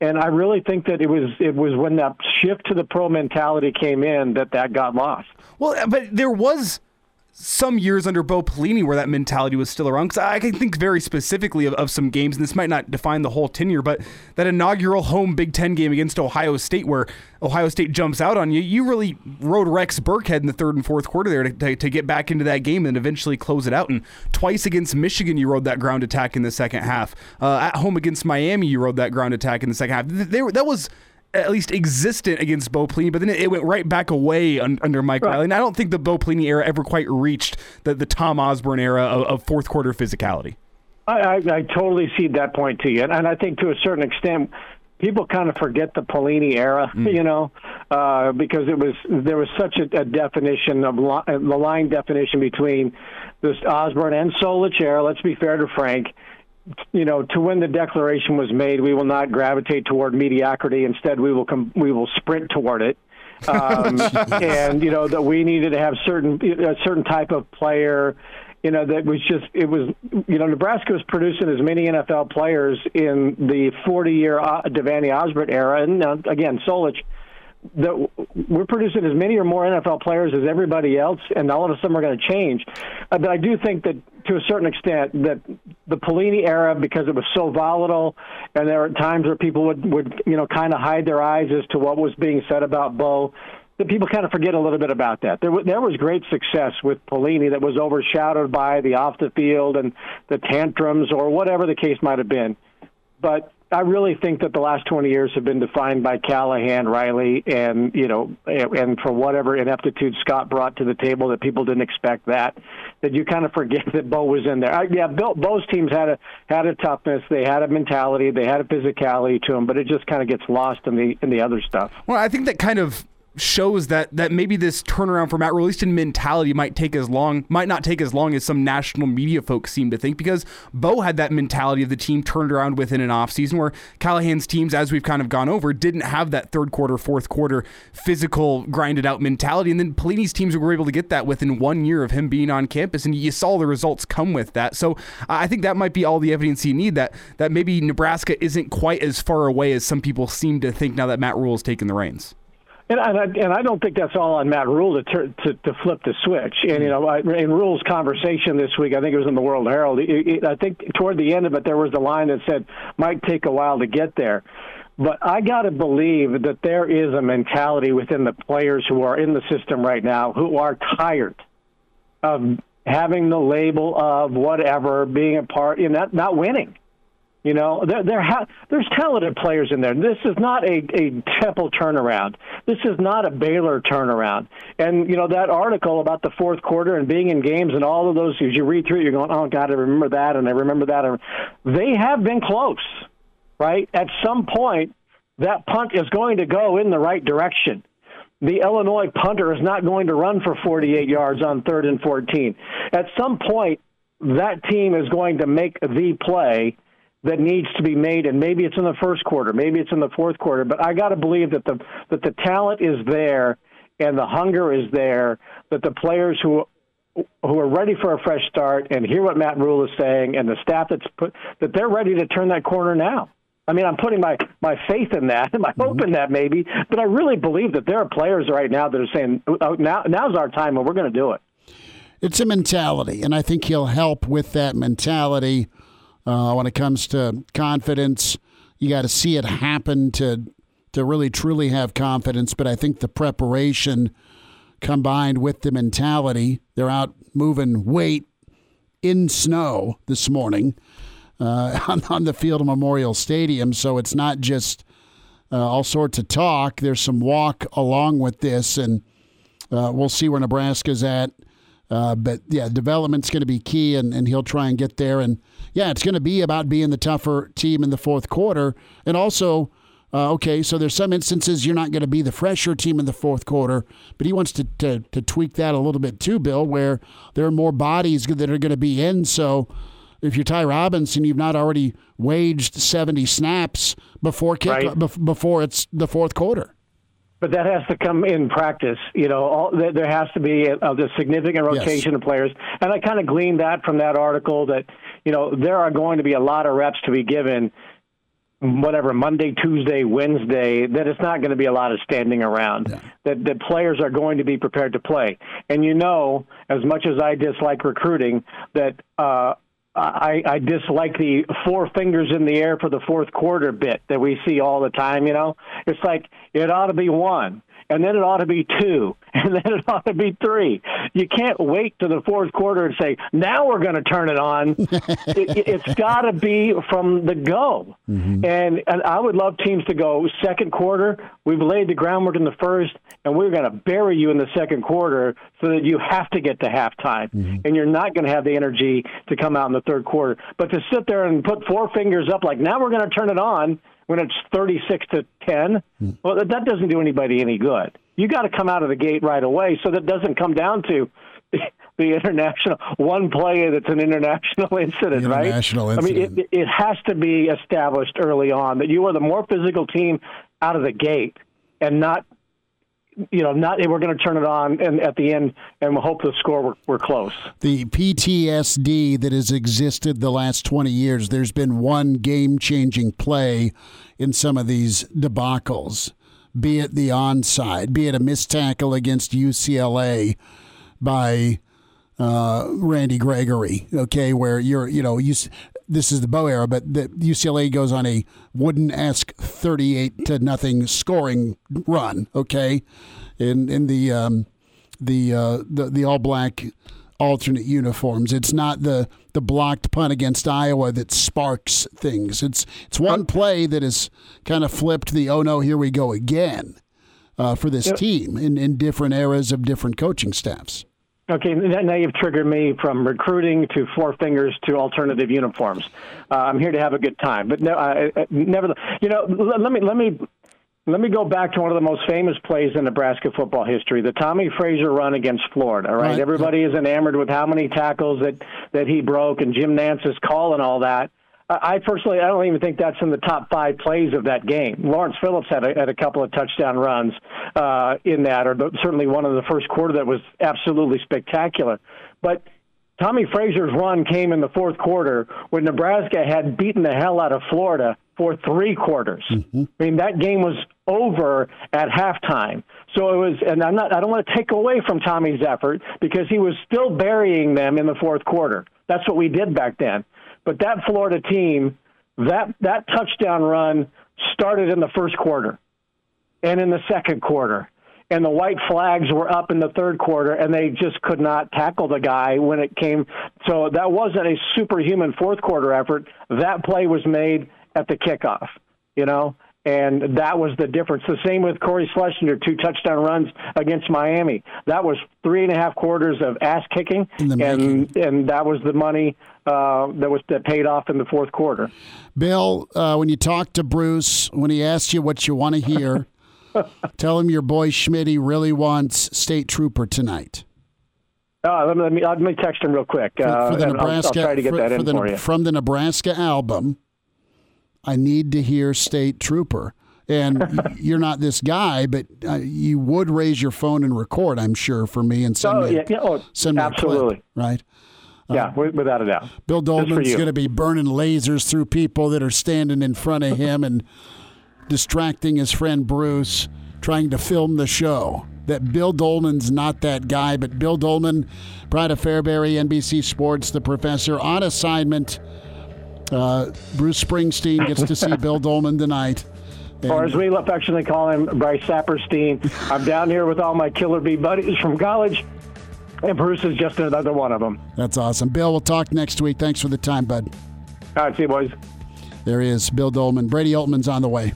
And I really think that it was it was when that shift to the pro mentality came in that that got lost. Well, but there was some years under Bo Pelini where that mentality was still around. Because I can think very specifically of, of some games, and this might not define the whole tenure, but that inaugural home Big Ten game against Ohio State where Ohio State jumps out on you, you really rode Rex Burkhead in the third and fourth quarter there to, to, to, get back into that game and eventually close it out. And twice against Michigan, you rode that ground attack in the second half. Uh, at home against Miami, you rode that ground attack in the second half. They, that was at least existent against Bo Pelini, but then it, went right back away un, under Mike right. Riley. And I don't think the Bo Pelini era ever quite reached the, the Tom Osborne era of, of fourth quarter physicality. I, I, I, totally see that point to you, and, and I think to a certain extent, people kind of forget the Pelini era, mm. you know, uh, because it was there was such a, a definition of li- the line definition between this Osborne and Solich era. Let's be fair to Frank you know, to when the declaration was made, we will not gravitate toward mediocrity. Instead, we will com- we will sprint toward it. Um, and you know that we needed to have certain a certain type of player. You know that was just it was you know Nebraska was producing as many NFL players in the 40 year uh, Devaney Osborne era, and uh, again Solich that we're producing as many or more NFL players as everybody else, and all of a sudden we're going to change. Uh, but I do think that to a certain extent that the Pelini era, because it was so volatile, and there were times where people would would you know kind of hide their eyes as to what was being said about Bo. That people kind of forget a little bit about that. There, there was great success with Pelini that was overshadowed by the off the field and the tantrums or whatever the case might have been. But I really think that the last 20 years have been defined by Callahan, Riley, and you know, and for whatever ineptitude Scott brought to the table that people didn't expect that, that you kind of forget that Bo was in there. I, yeah, Bill, Bo's teams had a had a toughness, they had a mentality, they had a physicality to them, but it just kind of gets lost in the in the other stuff. Well, I think that kind of shows that that maybe this turnaround for Matt Rhule, at least in mentality, might take as long, might not take as long as some national media folks seem to think, because Bo had that mentality of the team turned around within an offseason where Callahan's teams, as we've kind of gone over, didn't have that third quarter, fourth quarter physical grinded out mentality. And then Pelini's teams were able to get that within one year of him being on campus, and you saw the results come with that. So I think that might be all the evidence you need that that maybe Nebraska isn't quite as far away as some people seem to think now that Matt Rhule has taken the reins. And, and, I, and I don't think that's all on Matt Rhule to, to, to flip the switch. And, you know, I, in Rhule's conversation this week, I think it was in the World Herald, it, it, I think toward the end of it, there was a line that said, might take a while to get there. But I got to believe that there is a mentality within the players who are in the system right now who are tired of having the label of whatever, being a part, you know, not, not winning. You know, there, there ha- there's talented players in there. This is not a, a Temple turnaround. This is not a Baylor turnaround. And, you know, that article about the fourth quarter and being in games and all of those, as you read through you're going, oh, God, I remember that and I remember that. They have been close, right? At some point, that punt is going to go in the right direction the Illinois punter is not going to run for 48 yards on third and 14. At some point, that team is going to make the play that needs to be made, and maybe it's in the first quarter, maybe it's in the fourth quarter. But I got to believe that the that the talent is there and the hunger is there. That the players who who are ready for a fresh start and hear what Matt Rhule is saying, and the staff that's put that they're ready to turn that corner now. I mean, I'm putting my, my faith in that, and my hope mm-hmm. in that maybe, but I really believe that there are players right now that are saying, oh, now now's our time and we're going to do it. It's a mentality, and I think he'll help with that mentality uh, when it comes to confidence. You got to see it happen to to really truly have confidence, but I think the preparation combined with the mentality, they're out moving weight in snow this morning uh, on, on, the field of Memorial Stadium. So it's not just uh, all sorts of talk. There's some walk along with this, and uh, we'll see where Nebraska's at. Uh, but yeah, development's going to be key, and, and he'll try and get there. And yeah, it's going to be about being the tougher team in the fourth quarter. And also, uh, okay, so there's some instances you're not going to be the fresher team in the fourth quarter, but he wants to, to, to tweak that a little bit too, Bill, where there are more bodies that are going to be in. So if you're Ty Robinson, you've not already waged 70 snaps before kick, right. before it's the fourth quarter. But that has to come in practice. You know, all, there has to be a, a significant rotation yes. of players, and I kind of gleaned that from that article that you know there are going to be a lot of reps to be given. Whatever Monday, Tuesday, Wednesday, that it's not going to be a lot of standing around. Yeah. That that players are going to be prepared to play, and you know, as much as I dislike recruiting, that uh, I, I dislike the four fingers in the air for the fourth quarter bit that we see all the time. You know, it's like it ought to be one and then it ought to be two, and then it ought to be three. You can't wait to the fourth quarter and say, now we're going to turn it on. it, has got to be from the go. Mm-hmm. And, and I would love teams to go second quarter. We've laid the groundwork in the first, and we're going to bury you in the second quarter so that you have to get to halftime, mm-hmm. and you're not going to have the energy to come out in the third quarter. But to sit there and put four fingers up like now we're going to turn it on when it's 36 to 10, hmm. well, that doesn't do anybody any good. You got to come out of the gate right away so that doesn't come down to the international one play that's an international incident, right? International incident. I mean, it, it has to be established early on that you are the more physical team out of the gate and not you know, not we're going to turn it on and at the end and we'll hope the score we're, we're close. The PTSD that has existed the last 20 years, there's been one game changing play in some of these debacles, be it the onside, be it a missed tackle against UCLA by uh, Randy Gregory, okay, where you're, you know, you, this is the Bo era, but the UCLA goes on a wooden esque 38 to nothing scoring run. Okay, in in the um, the, uh, the the all black alternate uniforms. It's not the the blocked punt against Iowa that sparks things. It's it's one play that has kind of flipped the oh no here we go again uh, for this team in in different eras of different coaching staffs. Okay, now you've triggered me from recruiting to four fingers to alternative uniforms. Uh, I'm here to have a good time, but no, uh, never. You know, let me let me let me go back to one of the most famous plays in Nebraska football history, the Tommie Frazier run against Florida. Right, right. everybody is enamored with how many tackles that that he broke and Jim Nance's call and all that. I personally, I don't even think that's in the top five plays of that game. Lawrence Phillips had a, had a couple of touchdown runs uh, in that, or certainly one in the first quarter that was absolutely spectacular. But Tommie Frazier's run came in the fourth quarter when Nebraska had beaten the hell out of Florida for three quarters. Mm-hmm. I mean, that game was over at halftime. So it was, and I'm not, I don't want to take away from Tommie's effort because he was still burying them in the fourth quarter. That's what we did back then. But that Florida team, that that touchdown run started in the first quarter and in the second quarter and the white flags were up in the third quarter, and they just could not tackle the guy when it came. So that wasn't a superhuman fourth quarter effort. That play was made at the kickoff, you know, and that was the difference. The same with Cory Schlesinger, two touchdown runs against Miami. That was three and a half quarters of ass kicking, and and that was the money uh, that was that paid off in the fourth quarter. Bill, uh, when you talk to Bruce, when he asks you what you want to hear. Tell him your boy Schmitty really wants state trooper tonight. Uh, let, me, let, me, text him real quick. Uh, for, the Nebraska, I'll, I'll, try to get for, that in the, for you. From the Nebraska album, I need to hear state trooper. And you're not this guy, but uh, you would raise your phone and record, I'm sure, for me and send oh, me, yeah, yeah. Oh, send me absolutely. Right? Yeah, uh, without a doubt. Bill Dolman's going to be burning lasers through people that are standing in front of him and distracting his friend Bruce trying to film the show. That Bill Dolman's not that guy, but Bill Dolman, Pride of Fairbury, NBC Sports, the professor on assignment. Uh, Bruce Springsteen gets to see Bill Dolman tonight. And or as we affectionately call him, Bryce Sapperstein. I'm down here with all my Killer Bee buddies from college, and Bruce is just another one of them. That's awesome. Bill, we'll talk next week. Thanks for the time, bud. All right, see you, boys. There he is, Bill Dolman. Brady Oltmans on the way.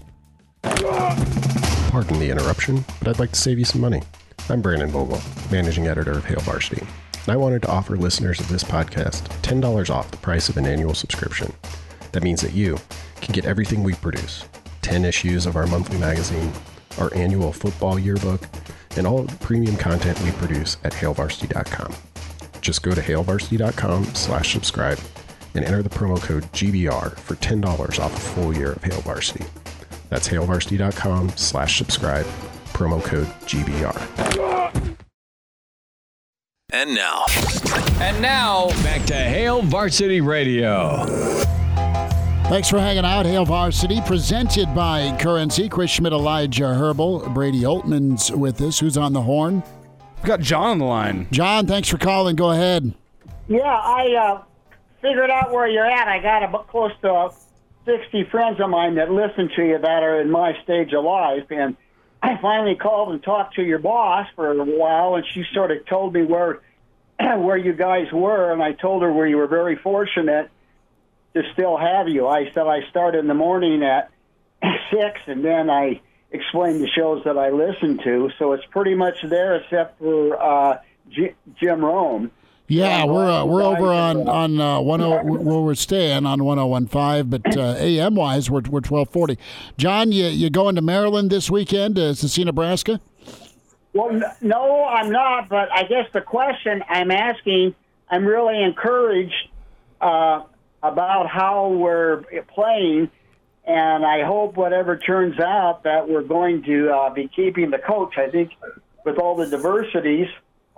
Pardon the interruption, but I'd like to save you some money. I'm Brandon Vogel, managing editor of Hail Varsity, and I wanted to offer listeners of this podcast $10 off the price of an annual subscription. That means that you can get everything we produce 10 issues of our monthly magazine, our annual football yearbook, and all the premium content we produce at hailvarsity.com. Just go to hailvarsity.com slash subscribe and enter the promo code GBR for $10 off a full year of Hail Varsity. That's hailvarsity.com slash subscribe, promo code GBR. And now. And now, back to Hail Varsity Radio. Thanks for hanging out. Hail Varsity, presented by Currency. Chris Schmidt, Elijah Herbal, Brady Oltmans with us. Who's on the horn? We've got John on the line. John, thanks for calling. Go ahead. Yeah, I uh, figured out where you're at. I got about close to 60 friends of mine that listen to you that are in my stage of life. And I finally called and talked to your boss for a while, and she sort of told me where where you guys were, and I told her where you were very fortunate to still have you. I said I start in the morning at six, and then I explained the shows that I listen to. So it's pretty much there, except for uh, Jim Rome. Yeah, we're uh, we're over on on uh, one oh, where we're staying on one zero oh one five, but uh, AM wise we're we're twelve forty. John, you you going to Maryland this weekend to, to see Nebraska? Well, no, I'm not. But I guess the question I'm asking, I'm really encouraged uh, about how we're playing, and I hope whatever turns out that we're going to uh, be keeping the coach. I think with all the diversities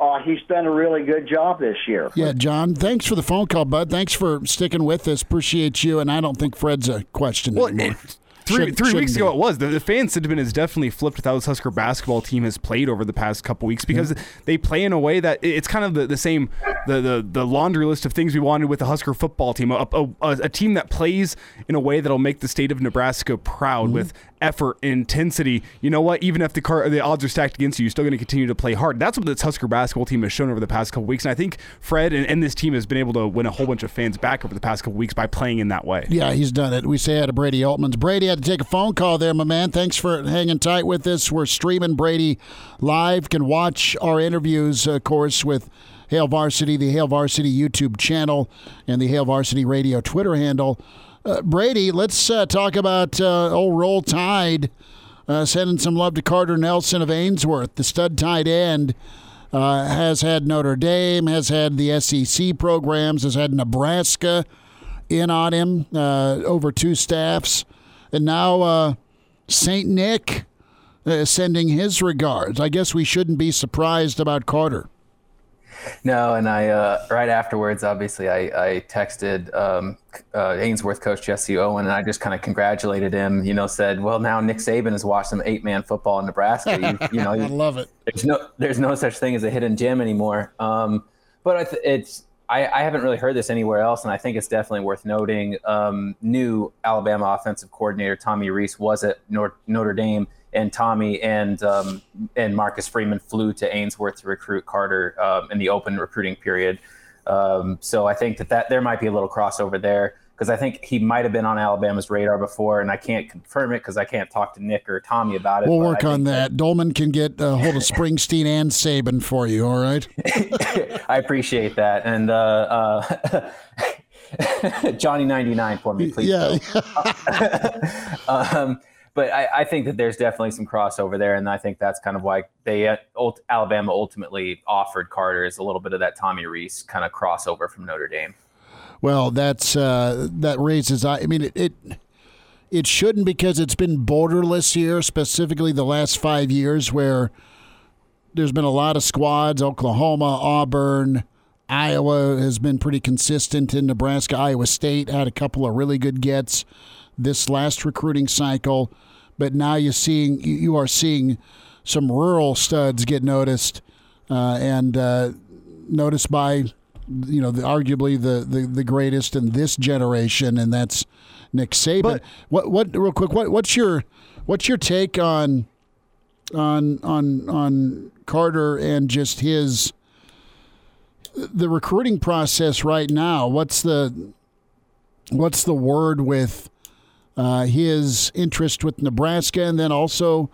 uh, he's done a really good job this year. Yeah, John, thanks for the phone call, bud. Thanks for sticking with us. Appreciate you. And I don't think Fred's a question well, anymore. It, Three, Should, three weeks be. ago, it was. The, the fan sentiment has definitely flipped with how this Husker basketball team has played over the past couple weeks because yeah. they play in a way that it's kind of the, the same, the, the, the laundry list of things we wanted with the Husker football team. A, a, a team that plays in a way that'll make the state of Nebraska proud mm-hmm. with effort, intensity. You know what? Even if the car, the odds are stacked against you, you're still going to continue to play hard. That's what this Husker basketball team has shown over the past couple weeks. And I think Fred and, and, this team has been able to win a whole bunch of fans back over the past couple weeks by playing in that way. Yeah, he's done it. We say hi to Brady Oltmans. Brady had to take a phone call there, my man. Thanks for hanging tight with us. We're streaming Brady live. Can watch our interviews, of course, with. Hail Varsity, the Hail Varsity YouTube channel, and the Hail Varsity Radio Twitter handle. Uh, Brady, let's uh, talk about uh, old Roll Tide. Uh, sending some love to Carter Nelson of Ainsworth, the stud tight end. Uh, has had Notre Dame, has had the SEC programs, has had Nebraska in on him uh, over two staffs. And now St. Nick sending his regards. I guess we shouldn't be surprised about Carter. No, and I uh, right afterwards, obviously, I, I texted um, uh, Ainsworth coach Jesse Owen, and I just kind of congratulated him. You know, said, "Well, now Nick Saban has watched some eight man football in Nebraska. You, you know, I love it. There's no there's no such thing as a hidden gem anymore. Um, but I th- it's I, I, haven't really heard this anywhere else, and I think it's definitely worth noting. Um, new Alabama offensive coordinator Tommy Rees was at Notre Dame and Tommy and um, and Marcus Freeman flew to Ainsworth to recruit Carter um, in the open recruiting period. Um, so I think that, that there might be a little crossover there because I think he might have been on Alabama's radar before, and I can't confirm it because I can't talk to Nick or Tommy about it. We'll work on that. that. Dolman can get a hold of Springsteen and Saban for you. All right. I appreciate that, and uh, uh, Johnny ninety nine for me, please. Yeah. um, but I, I, think that there's definitely some crossover there, and I think that's kind of why they uh, Alabama ultimately offered Carter is a little bit of that Tommy Rees kind of crossover from Notre Dame. Well, that's uh, that raises. I mean, it, it it shouldn't because it's been borderless here, specifically the last five years, where there's been a lot of squads. Oklahoma, Auburn, Iowa has been pretty consistent in Nebraska. Iowa State had a couple of really good gets this last recruiting cycle, but now you're seeing you are seeing some rural studs get noticed uh, and uh, noticed by you know the, arguably the, the the greatest in this generation, and that's Nick Saban. But, what what real quick? What what's your what's your take on on on on Carter and just his the recruiting process right now? What's the what's the word with uh, his interest with Nebraska, and then also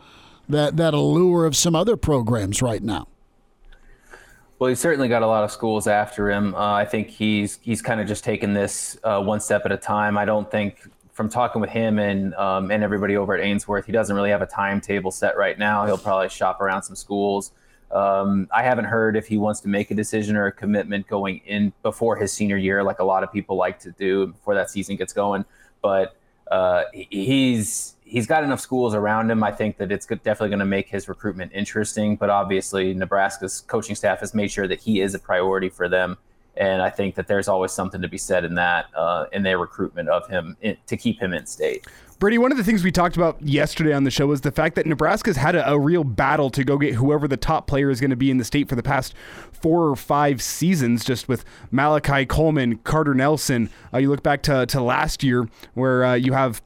that that allure of some other programs right now. Well, he's certainly got a lot of schools after him. Uh, I think he's he's kind of just taken this uh, one step at a time. I don't think from talking with him and um, and everybody over at Ainsworth, he doesn't really have a timetable set right now. He'll probably shop around some schools. Um, I haven't heard if he wants to make a decision or a commitment going in before his senior year, like a lot of people like to do before that season gets going. But uh, he's he's got enough schools around him. I think that it's definitely going to make his recruitment interesting. But obviously, Nebraska's coaching staff has made sure that he is a priority for them, and I think that there's always something to be said in that uh, in their recruitment of him in, to keep him in state. Brady, one of the things we talked about yesterday on the show was the fact that Nebraska's had a, a real battle to go get whoever the top player is going to be in the state for the past four or five seasons, just with Malachi Coleman, Carter Nelson. Uh, you look back to, to last year where uh, you have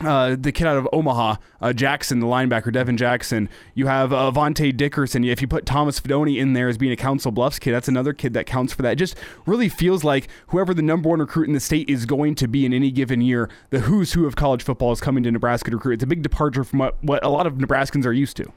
uh, the kid out of Omaha, uh, Jackson, the linebacker, Devin Jackson. You have uh, Avante Dickerson. If you put Thomas Fidone in there as being a Council Bluffs kid, that's another kid that counts for that. It just really feels like whoever the number one recruit in the state is going to be in any given year, the who's who of college football is coming to Nebraska to recruit. It's a big departure from what, what a lot of Nebraskans are used to.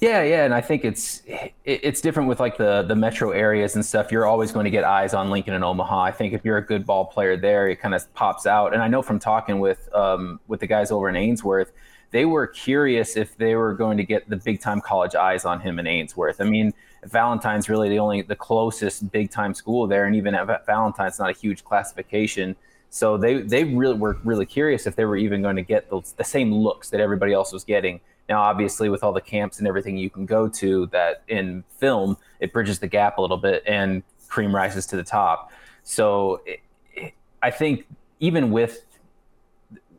Yeah, yeah, and I think it's it's different with like the the metro areas and stuff. You're always going to get eyes on Lincoln and Omaha. I think if you're a good ball player there, it kind of pops out. And I know from talking with um, with the guys over in Ainsworth, they were curious if they were going to get the big time college eyes on him in Ainsworth. I mean, Valentine's really the only the closest big time school there, and even at Valentine's not a huge classification. So they they really were really curious if they were even going to get the, the same looks that everybody else was getting now, obviously, with all the camps and everything you can go to, that in film it bridges the gap a little bit, and cream rises to the top. So, it, it, I think even with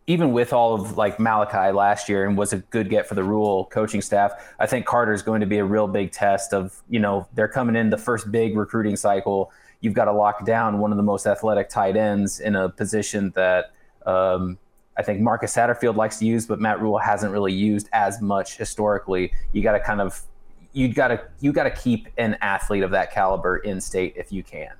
even with all of like Malachi last year and was a good get for the Rhule coaching staff, I think Carter is going to be a real big test of, you know, they're coming in the first big recruiting cycle. You've got to lock down one of the most athletic tight ends in a position that um, I think Marcus Satterfield likes to use, but Matt Rhule hasn't really used as much historically. You got to kind of you got to you got to keep an athlete of that caliber in state if you can.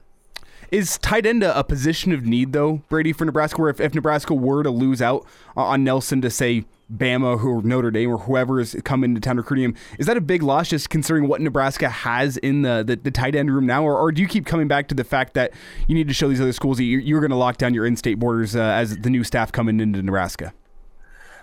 Is tight end a, position of need though, Brady, for Nebraska? Where if, if Nebraska were to lose out on Nelson to say Bama or Notre Dame or whoever is coming to town recruiting him. Is that a big loss just considering what Nebraska has in the, the, the tight end room now? Or, or, do you keep coming back to the fact that you need to show these other schools that you're, you're going to lock down your in state borders uh, as the new staff coming into Nebraska?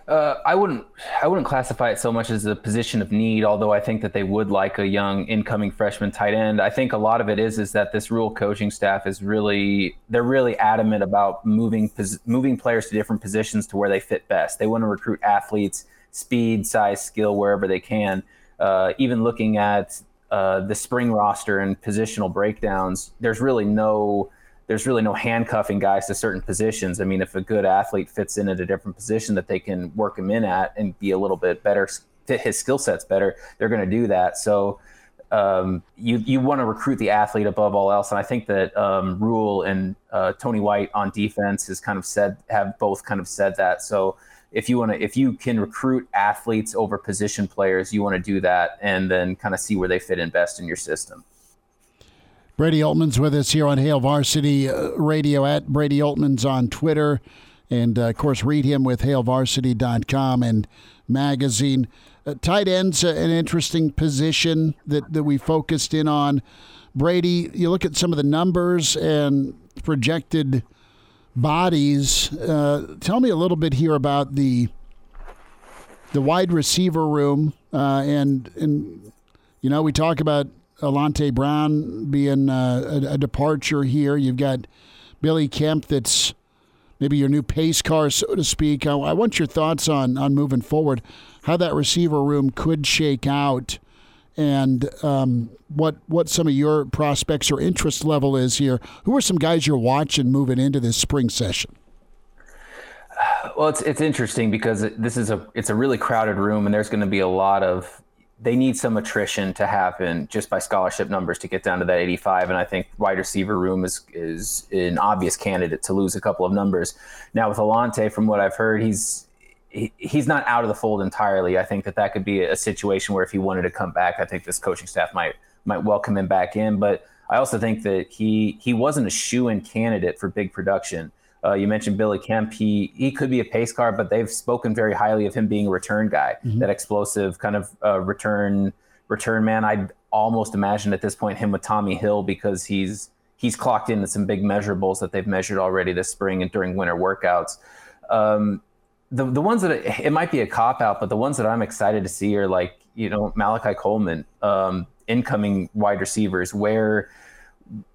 Uh, I wouldn't I wouldn't classify it so much as a position of need, although I think that they would like a young incoming freshman tight end. I think a lot of it is is that this Rhule coaching staff is really they're really adamant about moving moving players to different positions to where they fit best. They want to recruit athletes, speed, size, skill wherever they can. Uh, even looking at uh, the spring roster and positional breakdowns, there's really no there's really no handcuffing guys to certain positions. I mean, if a good athlete fits in at a different position that they can work him in at and be a little bit better, fit his skill sets better, they're going to do that. So um, you you want to recruit the athlete above all else, and I think that um, Rhule and uh, Tony White on defense has kind of said have both kind of said that. So if you want to if you can recruit athletes over position players, you want to do that, and then kind of see where they fit in best in your system. Brady Oltmans with us here on Hail Varsity uh, Radio at Brady Oltmans on Twitter. And uh, of course, read him with hailvarsity.com and magazine. Uh, tight end's an interesting position that, that we focused in on. Brady, you look at some of the numbers and projected bodies. Uh, tell me a little bit here about the the wide receiver room uh, and and you know we talk about Alante Brown being uh, a, a, departure here. You've got Billy Kemp, that's maybe your new pace car, so to speak. I, I, want your thoughts on on moving forward, how that receiver room could shake out, and um, what what some of your prospects or interest level is here. Who are some guys you're watching moving into this spring session? Well, it's it's interesting because this is a it's a really crowded room, and there's going to be a lot of they need some attrition to happen just by scholarship numbers to get down to that 85. And I think wide receiver room is is an obvious candidate to lose a couple of numbers. Now with Alante, from what I've heard, he's he, he's not out of the fold entirely. I think that that could be a situation where if he wanted to come back, I think this coaching staff might might welcome him back in. But I also think that he he wasn't a shoe in candidate for big production. Uh, you mentioned Billy Kemp. He he could be a pace car, but they've spoken very highly of him being a return guy, mm-hmm. that explosive kind of uh, return return man. I'd almost imagine at this point him with Tommi Hill because he's he's clocked into some big measurables that they've measured already this spring and during winter workouts. Um, the the ones that it, it might be a cop out, but the ones that I'm excited to see are like you know Malachi Coleman, um, incoming wide receivers. Where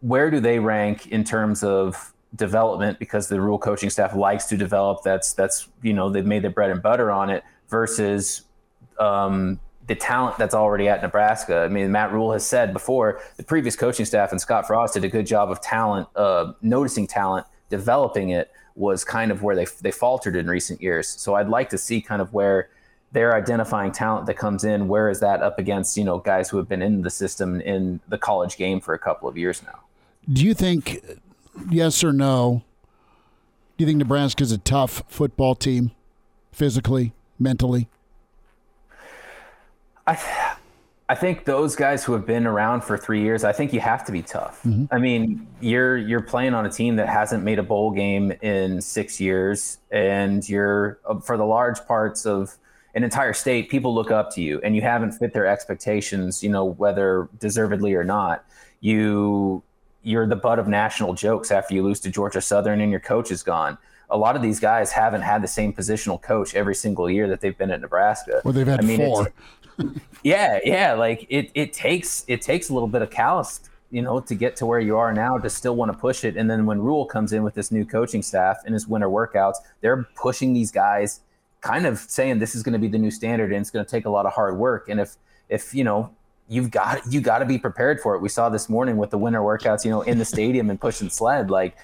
where do they rank in terms of development because the Rhule coaching staff likes to develop. That's that's you know they've made their bread and butter on it versus um, the talent that's already at Nebraska. I mean, Matt Rhule has said before the previous coaching staff and Scott Frost did a good job of talent, uh, noticing talent, developing it was kind of where they they faltered in recent years. So I'd like to see kind of where they're identifying talent that comes in. Where is that up against you know guys who have been in the system in the college game for a couple of years now? Do you think yes or no? Do you think Nebraska's a tough football team, physically, mentally? I, I think those guys who have been around for three years, I think you have to be tough. Mm-hmm. I mean, you're you're playing on a team that hasn't made a bowl game in six years, and you're uh, for the large parts of an entire state, people look up to you, and you haven't fit their expectations. You know, whether deservedly or not. You you're the butt of national jokes after you lose to Georgia Southern and your coach is gone. A lot of these guys haven't had the same positional coach every single year that they've been at Nebraska. Well, they've had I mean, four. yeah, yeah. Like it, it takes it takes a little bit of callous, you know, to get to where you are now to still want to push it. And then when Rhule comes in with this new coaching staff and his winter workouts, they're pushing these guys, kind of saying this is going to be the new standard and it's going to take a lot of hard work. And if if you know you've got you got to be prepared for it. We saw this morning with the winter workouts, you know, in the stadium and pushing sled. Like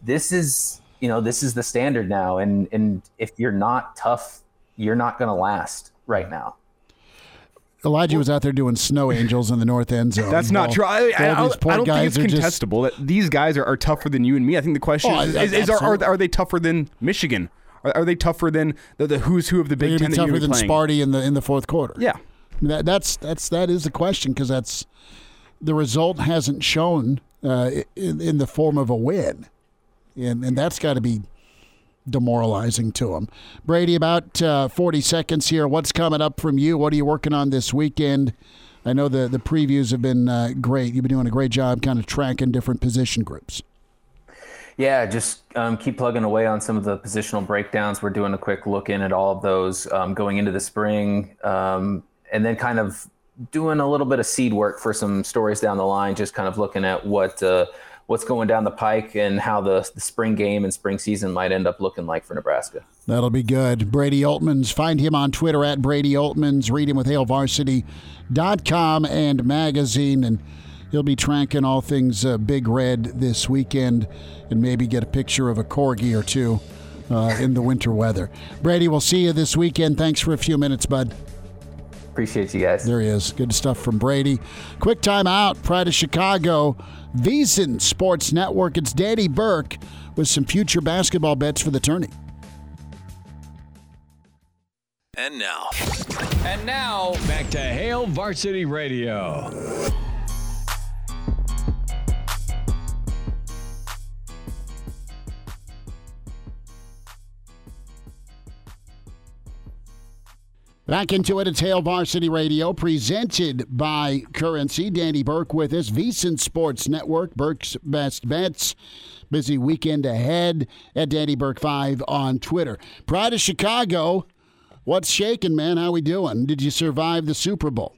this is, you know, this is the standard now. And and if you're not tough, you're not going to last right now. Elijah was out there doing snow angels in the north end zone. That's not true. I, I, I don't think it's contestable just... that these guys are, are, tougher than you and me. I think the question oh, is, is, is are, are, are, they tougher than Michigan? Are, are they tougher than the, the, who's who of the Big Ten? Tougher than playing? Sparty in the in the fourth quarter. Yeah, that, that's that's that is the question because that's the result hasn't shown uh, in, in the form of a win, and and that's got to be demoralizing to them. Brady, about uh, 40 seconds here. What's coming up from you? What are you working on this weekend? I know the, the previews have been uh, great. You've been doing a great job kind of tracking different position groups. Yeah, just um, keep plugging away on some of the positional breakdowns. We're doing a quick look in at all of those um, going into the spring. Um, and then kind of doing a little bit of seed work for some stories down the line, just kind of looking at what uh, what's going down the pike and how the, the spring game and spring season might end up looking like for Nebraska. That'll be good. Brady Oltmans. Find him on Twitter at Brady Oltmans. Read him with HailVarsity.com and magazine. And he'll be tracking all things uh, Big Red this weekend and maybe get a picture of a corgi or two uh, in the winter weather. Brady, we'll see you this weekend. Thanks for a few minutes, bud. Appreciate you guys. There he is. Good stuff from Brady. Quick time out. Pride of Chicago. VSiN Sports Network. It's Danny Burke with some future basketball bets for the tourney. And now. And now, back to Hail Varsity Radio. Back into it, it's Hail Varsity Radio, presented by Currency. Danny Burke with us, VSiN Sports Network, Burke's Best Bets. Busy weekend ahead at Danny Burke 5 on Twitter. Pride of Chicago, what's shaking, man? How we doing? Did you survive the Super Bowl?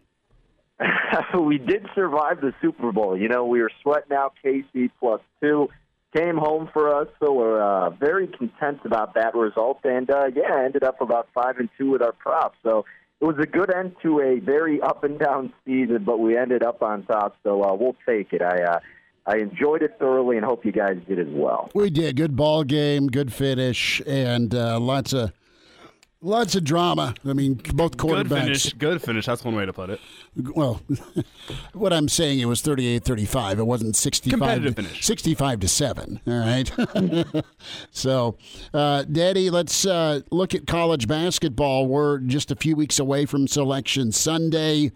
we did survive the Super Bowl. You know, we were sweating out KC plus two. Came home for us, so we're uh, very content about that result. And uh, yeah, ended up about five and two with our props. So it was a good end to a very up and down season, but we ended up on top. So uh, we'll take it. I uh, I enjoyed it thoroughly, and hope you guys did as well. We did. Good ball game, good finish, and uh, lots of lots of drama. I mean, both quarterbacks. Good finish. Good finish. That's one way to put it. Well, what I'm saying it was 38-35. It wasn't 65 Competitive to, finish. 65 to 7, all right? so, uh, Daddy, let's uh, look at college basketball. We're just a few weeks away from selection Sunday.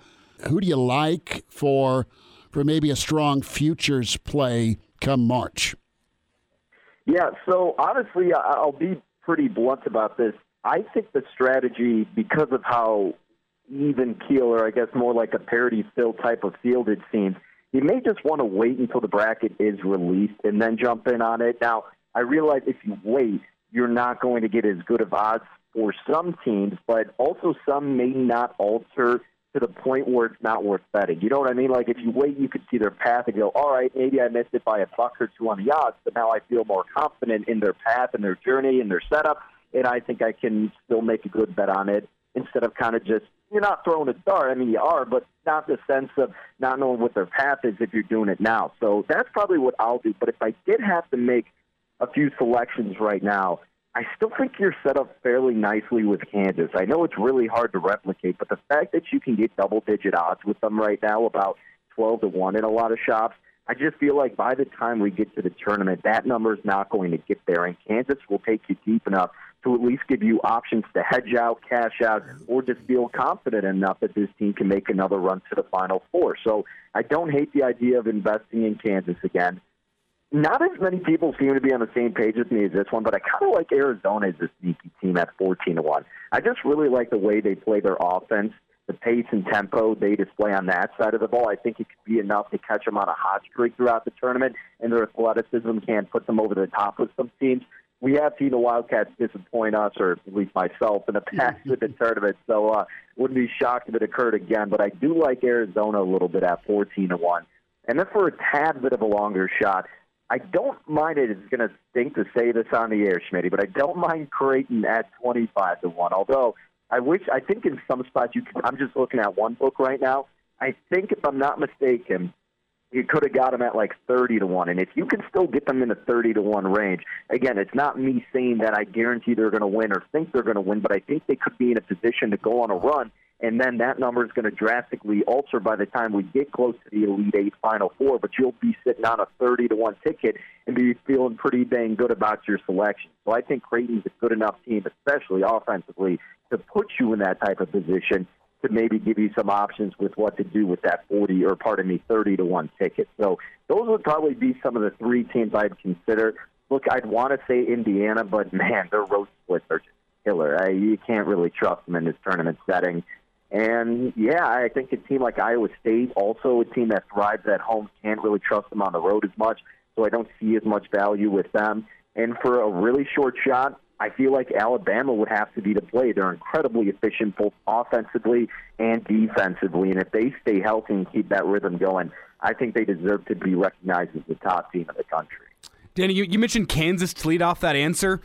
Who do you like for for maybe a strong futures play come March? Yeah, so honestly, I- I'll be pretty blunt about this. I think the strategy, because of how even keel, or I guess more like a parity fill type of field it seems, you may just want to wait until the bracket is released and then jump in on it. Now, I realize if you wait, you're not going to get as good of odds for some teams, but also some may not alter to the point where it's not worth betting. You know what I mean? Like if you wait, you could see their path and go, all right, maybe I missed it by a buck or two on the odds, but now I feel more confident in their path and their journey and their setup, and I think I can still make a good bet on it instead of kind of just you're not throwing a dart. I mean, you are, but not the sense of not knowing what their path is if you're doing it now. So that's probably what I'll do. But if I did have to make a few selections right now, I still think you're set up fairly nicely with Kansas. I know it's really hard to replicate, but the fact that you can get double digit odds with them right now, about 12 to 1 in a lot of shops, I just feel like by the time we get to the tournament, that number is not going to get there, and Kansas will take you deep enough to at least give you options to hedge out, cash out, or just feel confident enough that this team can make another run to the Final Four. So I don't hate the idea of investing in Kansas again. Not as many people seem to be on the same page with me as this one, but I kind of like Arizona as a sneaky team at 14 to 1. I just really like the way they play their offense, the pace and tempo they display on that side of the ball. I think it could be enough to catch them on a hot streak throughout the tournament, and their athleticism can put them over the top with some teams. We have seen the Wildcats disappoint us, or at least myself, in the past with the tournament. So, uh, wouldn't be shocked if it occurred again. But I do like Arizona a little bit at 14 to one. And then for a tad bit of a longer shot, I don't mind it. It's going to stink to say this on the air, Schmitty, but I don't mind Creighton at 25 to 1. Although I wish, I think in some spots you can, I'm just looking at one book right now. I think if I'm not mistaken, you could have got them at like 30 to 1. And if you can still get them in the 30 to 1 range, again, it's not me saying that I guarantee they're going to win or think they're going to win, but I think they could be in a position to go on a run. And then that number is going to drastically alter by the time we get close to the Elite Eight Final Four. But you'll be sitting on a 30 to 1 ticket and be feeling pretty dang good about your selection. So I think Creighton's a good enough team, especially offensively, to put you in that type of position to maybe give you some options with what to do with that 40 or pardon me 30 to 1 ticket. So those would probably be some of the three teams I'd consider. Look, I'd want to say Indiana, but man, their road splits are just killer. I, you can't really trust them in this tournament setting. And yeah, I think a team like Iowa State, also a team that thrives at home, can't really trust them on the road as much. So I don't see as much value with them. And for a really short shot, I feel like Alabama would have to be the play. They're incredibly efficient both offensively and defensively. And if they stay healthy and keep that rhythm going, I think they deserve to be recognized as the top team in the country. Danny, you, you mentioned Kansas to lead off that answer,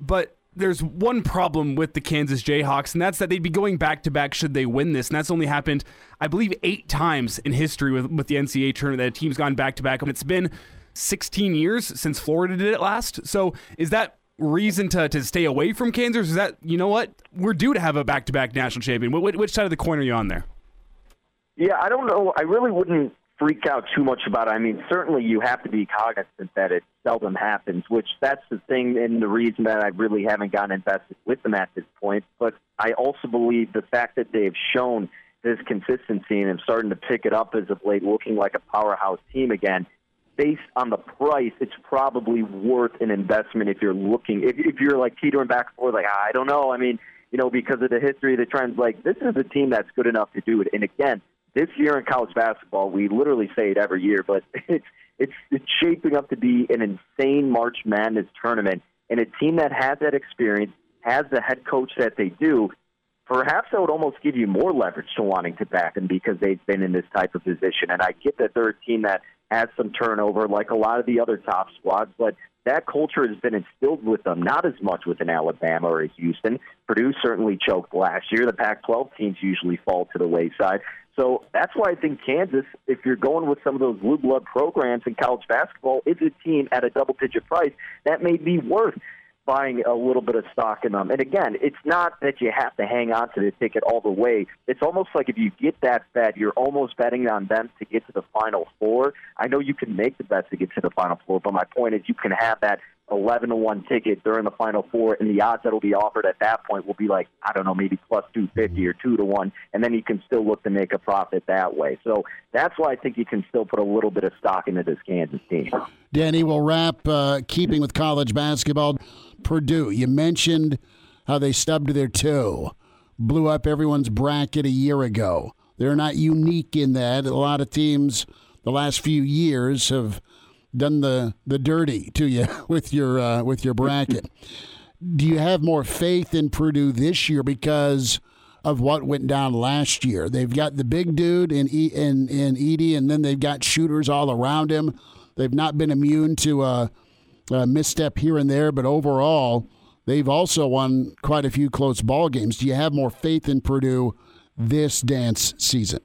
but there's one problem with the Kansas Jayhawks, and that's that they'd be going back to back should they win this. And that's only happened, I believe, eight times in history with, with the NCAA tournament that a team's gone back to back. And it's been 16 years since Florida did it last. So is that reason to, to stay away from Kansas? Is that, you know what? We're due to have a back to back national champion. Which, which side of the coin are you on there? Yeah, I don't know. I really wouldn't freak out too much about it. I mean, certainly you have to be cognizant that it seldom happens, which that's the thing and the reason that I really haven't gotten invested with them at this point. But I also believe the fact that they've shown this consistency and have starting to pick it up as of late, looking like a powerhouse team again. Based on the price, it's probably worth an investment if you're looking. If, if you're like teetering back and forth, like ah, I don't know. I mean, you know, because of the history the trends, like this is a team that's good enough to do it. And again, this year in college basketball, we literally say it every year, but it's it's it's shaping up to be an insane March Madness tournament, and a team that has that experience, has the head coach that they do. Perhaps that would almost give you more leverage to wanting to back them because they've been in this type of position. And I get that they're a team that has some turnover, like a lot of the other top squads, but that culture has been instilled with them, not as much with an Alabama or a Houston. Purdue certainly choked last year. The Pac 12 teams usually fall to the wayside. So that's why I think Kansas, if you're going with some of those blue blood programs in college basketball, is a team at a double digit price that may be worth buying a little bit of stock in them. And again, it's not that you have to hang on to the ticket all the way. It's almost like if you get that bet, you're almost betting on them to get to the final four. I know you can make the bet to get to the final four, but my point is you can have that 11 to 1 ticket during the final four, and the odds that will be offered at that point will be like, I don't know, maybe plus 250 or 2 to 1, and then you can still look to make a profit that way. So that's why I think you can still put a little bit of stock into this Kansas team. Danny, we'll wrap uh, keeping with college basketball. Purdue, you mentioned how they stubbed their toe, blew up everyone's bracket a year ago. They're not unique in that. A lot of teams the last few years have done the, the dirty to you with your uh, with your bracket. Do you have more faith in Purdue this year because of what went down last year? They've got the big dude in in in Edey, and then they've got shooters all around him. They've not been immune to a, a misstep here and there, but overall, they've also won quite a few close ball games. Do you have more faith in Purdue this dance season?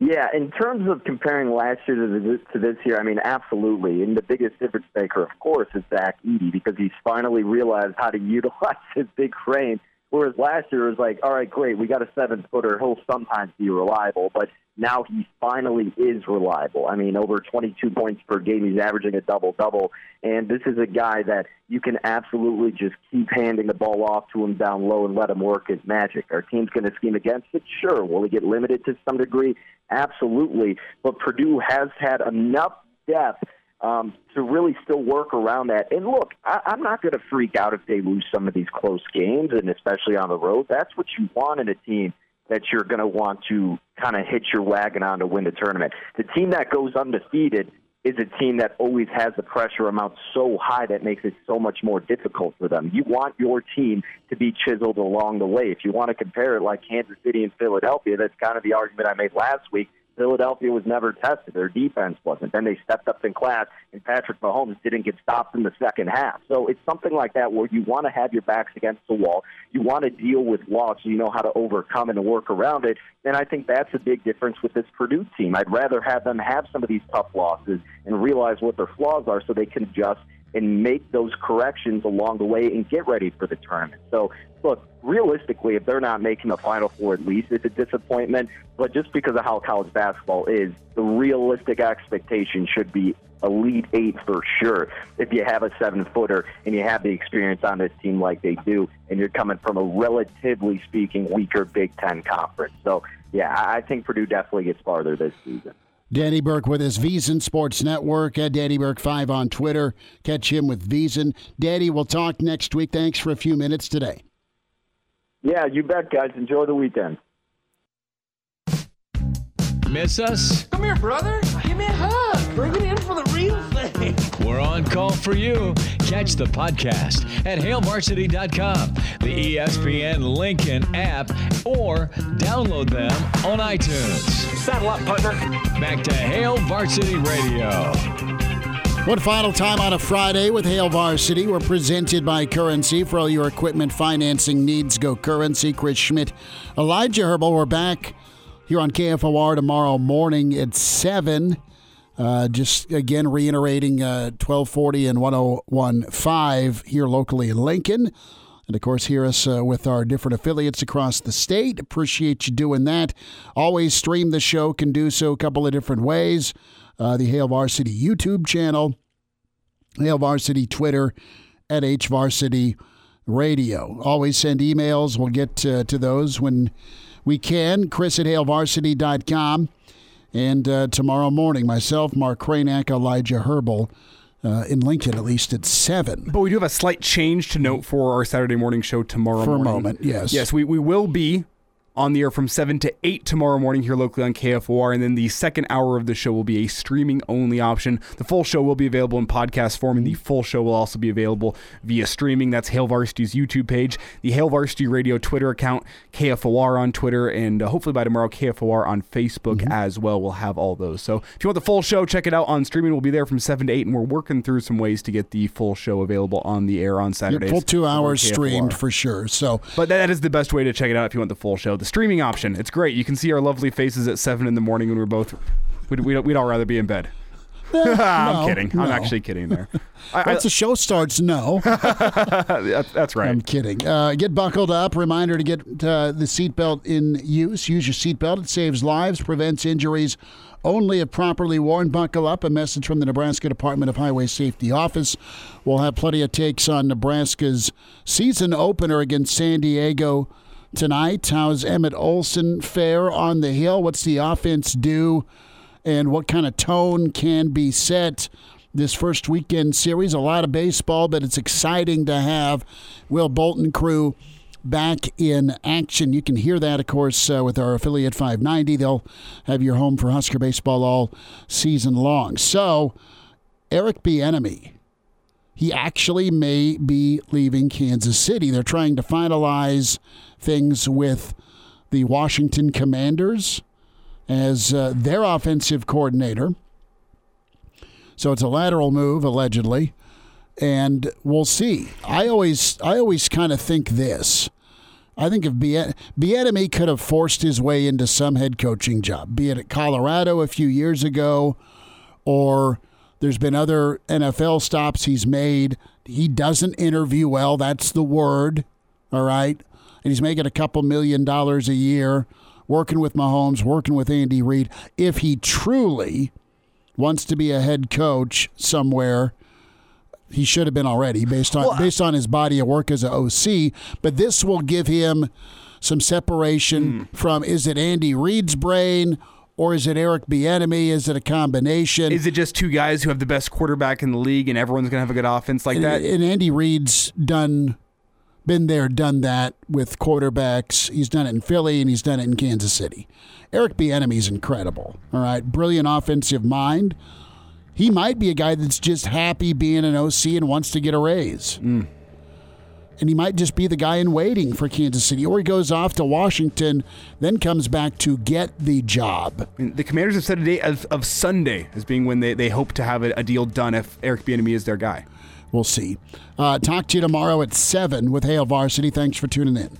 Yeah, in terms of comparing last year to this, to this year, I mean, absolutely. And the biggest difference maker, of course, is Zach Edey because he's finally realized how to utilize his big frame. Whereas last year it was like, all right, great, we got a seven footer. He'll sometimes be reliable, but now he finally is reliable. I mean, over 22 points per game. He's averaging a double double. And this is a guy that you can absolutely just keep handing the ball off to him down low and let him work his magic. Our team's going to scheme against it? Sure. Will he get limited to some degree? Absolutely. But Purdue has had enough depth um, to really still work around that. And look, I, I'm not going to freak out if they lose some of these close games, and especially on the road. That's what you want in a team that you're going to want to kind of hitch your wagon on to win the tournament. The team that goes undefeated is a team that always has the pressure amount so high that makes it so much more difficult for them. You want your team to be chiseled along the way. If you want to compare it like Kansas City and Philadelphia, that's kind of the argument I made last week. Philadelphia was never tested. Their defense wasn't. Then they stepped up in class, and Patrick Mahomes didn't get stopped in the second half. So it's something like that where you want to have your backs against the wall. You want to deal with loss so you know how to overcome and work around it. And I think that's a big difference with this Purdue team. I'd rather have them have some of these tough losses and realize what their flaws are so they can adjust and make those corrections along the way and get ready for the tournament. So, look, realistically, if they're not making the Final Four at least, it's a disappointment. But just because of how college basketball is, the realistic expectation should be Elite Eight for sure. If you have a seven footer and you have the experience on this team like they do, and you're coming from a relatively speaking weaker Big Ten conference. So, yeah, I think Purdue definitely gets farther this season. Danny Burke with his VSiN Sports Network at Danny Burke5 on Twitter. Catch him with VSiN. Danny, we'll talk next week. Thanks for a few minutes today. Yeah, you bet, guys. Enjoy the weekend. Miss us? Come here, brother. Give me a hug. Bring it in for the real thing. We're on call for you. Catch the podcast at hailvarsity.com, the ESPN Lincoln app, or download them on iTunes. Saddle up, partner. Back to Hail Varsity Radio. One final time on a Friday with Hail Varsity. We're presented by Currency. For all your equipment financing needs, go Currency. Chris Schmidt, Elijah Herbal. We're back here on KFOR tomorrow morning at 7. Uh, just again reiterating uh, 1240 and 1015 here locally in Lincoln. And of course, hear us uh, with our different affiliates across the state. Appreciate you doing that. Always stream the show, can do so a couple of different ways. Uh, the Hail Varsity YouTube channel, Hail Varsity Twitter, at H Varsity Radio. Always send emails. We'll get uh, to those when we can. Chris at hailvarsity.com. And uh, tomorrow morning, myself, Mark Cranack, Elijah Herbal, uh, in Lincoln, at least at 7. But we do have a slight change to note for our Saturday morning show tomorrow For a moment, yes. Yes, we, we will be on the air from 7 to 8 tomorrow morning here locally on KFOR. And then the second hour of the show will be a streaming only option. The full show will be available in podcast form, and the full show will also be available via streaming. That's Hail Varsity's YouTube page, the Hail Varsity Radio Twitter account, KFOR on Twitter, and uh, hopefully by tomorrow, KFOR on Facebook as well. We'll have all those. So if you want the full show, check it out on streaming. We'll be there from 7 to 8, and we're working through some ways to get the full show available on the air on Your Saturdays. full two hours streamed for sure. So, But that is the best way to check it out if you want the full show. The streaming option, it's great. You can see our lovely faces at 7 in the morning when we're both, we'd, we'd, we'd all rather be in bed. I'm no, kidding. I'm actually kidding there. I- I- once the show starts, no. that's, that's right. I'm kidding. Uh, get buckled up. Reminder to get uh, the seatbelt in use. Use your seatbelt. It saves lives, prevents injuries. Only if properly worn. Buckle up. A message from the Nebraska Department of Highway Safety Office. We'll have plenty of takes on Nebraska's season opener against San Diego tonight. How's Emmett Olson fare on the hill? What's the offense do? And what kind of tone can be set? this first weekend series. A lot of baseball, but it's exciting to have Will Bolton crew back in action. You can hear that, of course, uh, with our affiliate 590. They'll have your home for Husker baseball all season long. So, Eric Bieniemy, he actually may be leaving Kansas City. They're trying to finalize things with the Washington Commanders as uh, their offensive coordinator. So it's a lateral move, allegedly, and we'll see. I always, I always kind of think this. I think if Bien- Bieniemy could have forced his way into some head coaching job, be it at Colorado a few years ago, or there's been other NFL stops he's made. He doesn't interview well. That's the word. All right, and he's making a couple million dollars a year, working with Mahomes, working with Andy Reid. If he truly wants to be a head coach somewhere. He should have been already based on based on his body of work as an OC, but this will give him some separation hmm. from is it Andy Reid's brain or is it Eric Bieniemy? Is it a combination? Is it just two guys who have the best quarterback in the league and everyone's going to have a good offense like and, that? and Andy Reid's done been there, done that with quarterbacks. He's done it in Philly and he's done it in Kansas City. Eric Bieniemy's incredible. All right, brilliant offensive mind. He might be a guy that's just happy being an OC and wants to get a raise. Mm. And he might just be the guy in waiting for Kansas City, or he goes off to Washington, then comes back to get the job. The Commanders have said a day of, of Sunday as being when they, they hope to have a, a deal done if Eric Bieniemy is their guy. We'll see. Uh, talk to you tomorrow at 7 with Hail Varsity. Thanks for tuning in.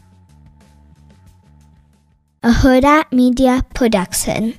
A Huda Media Production.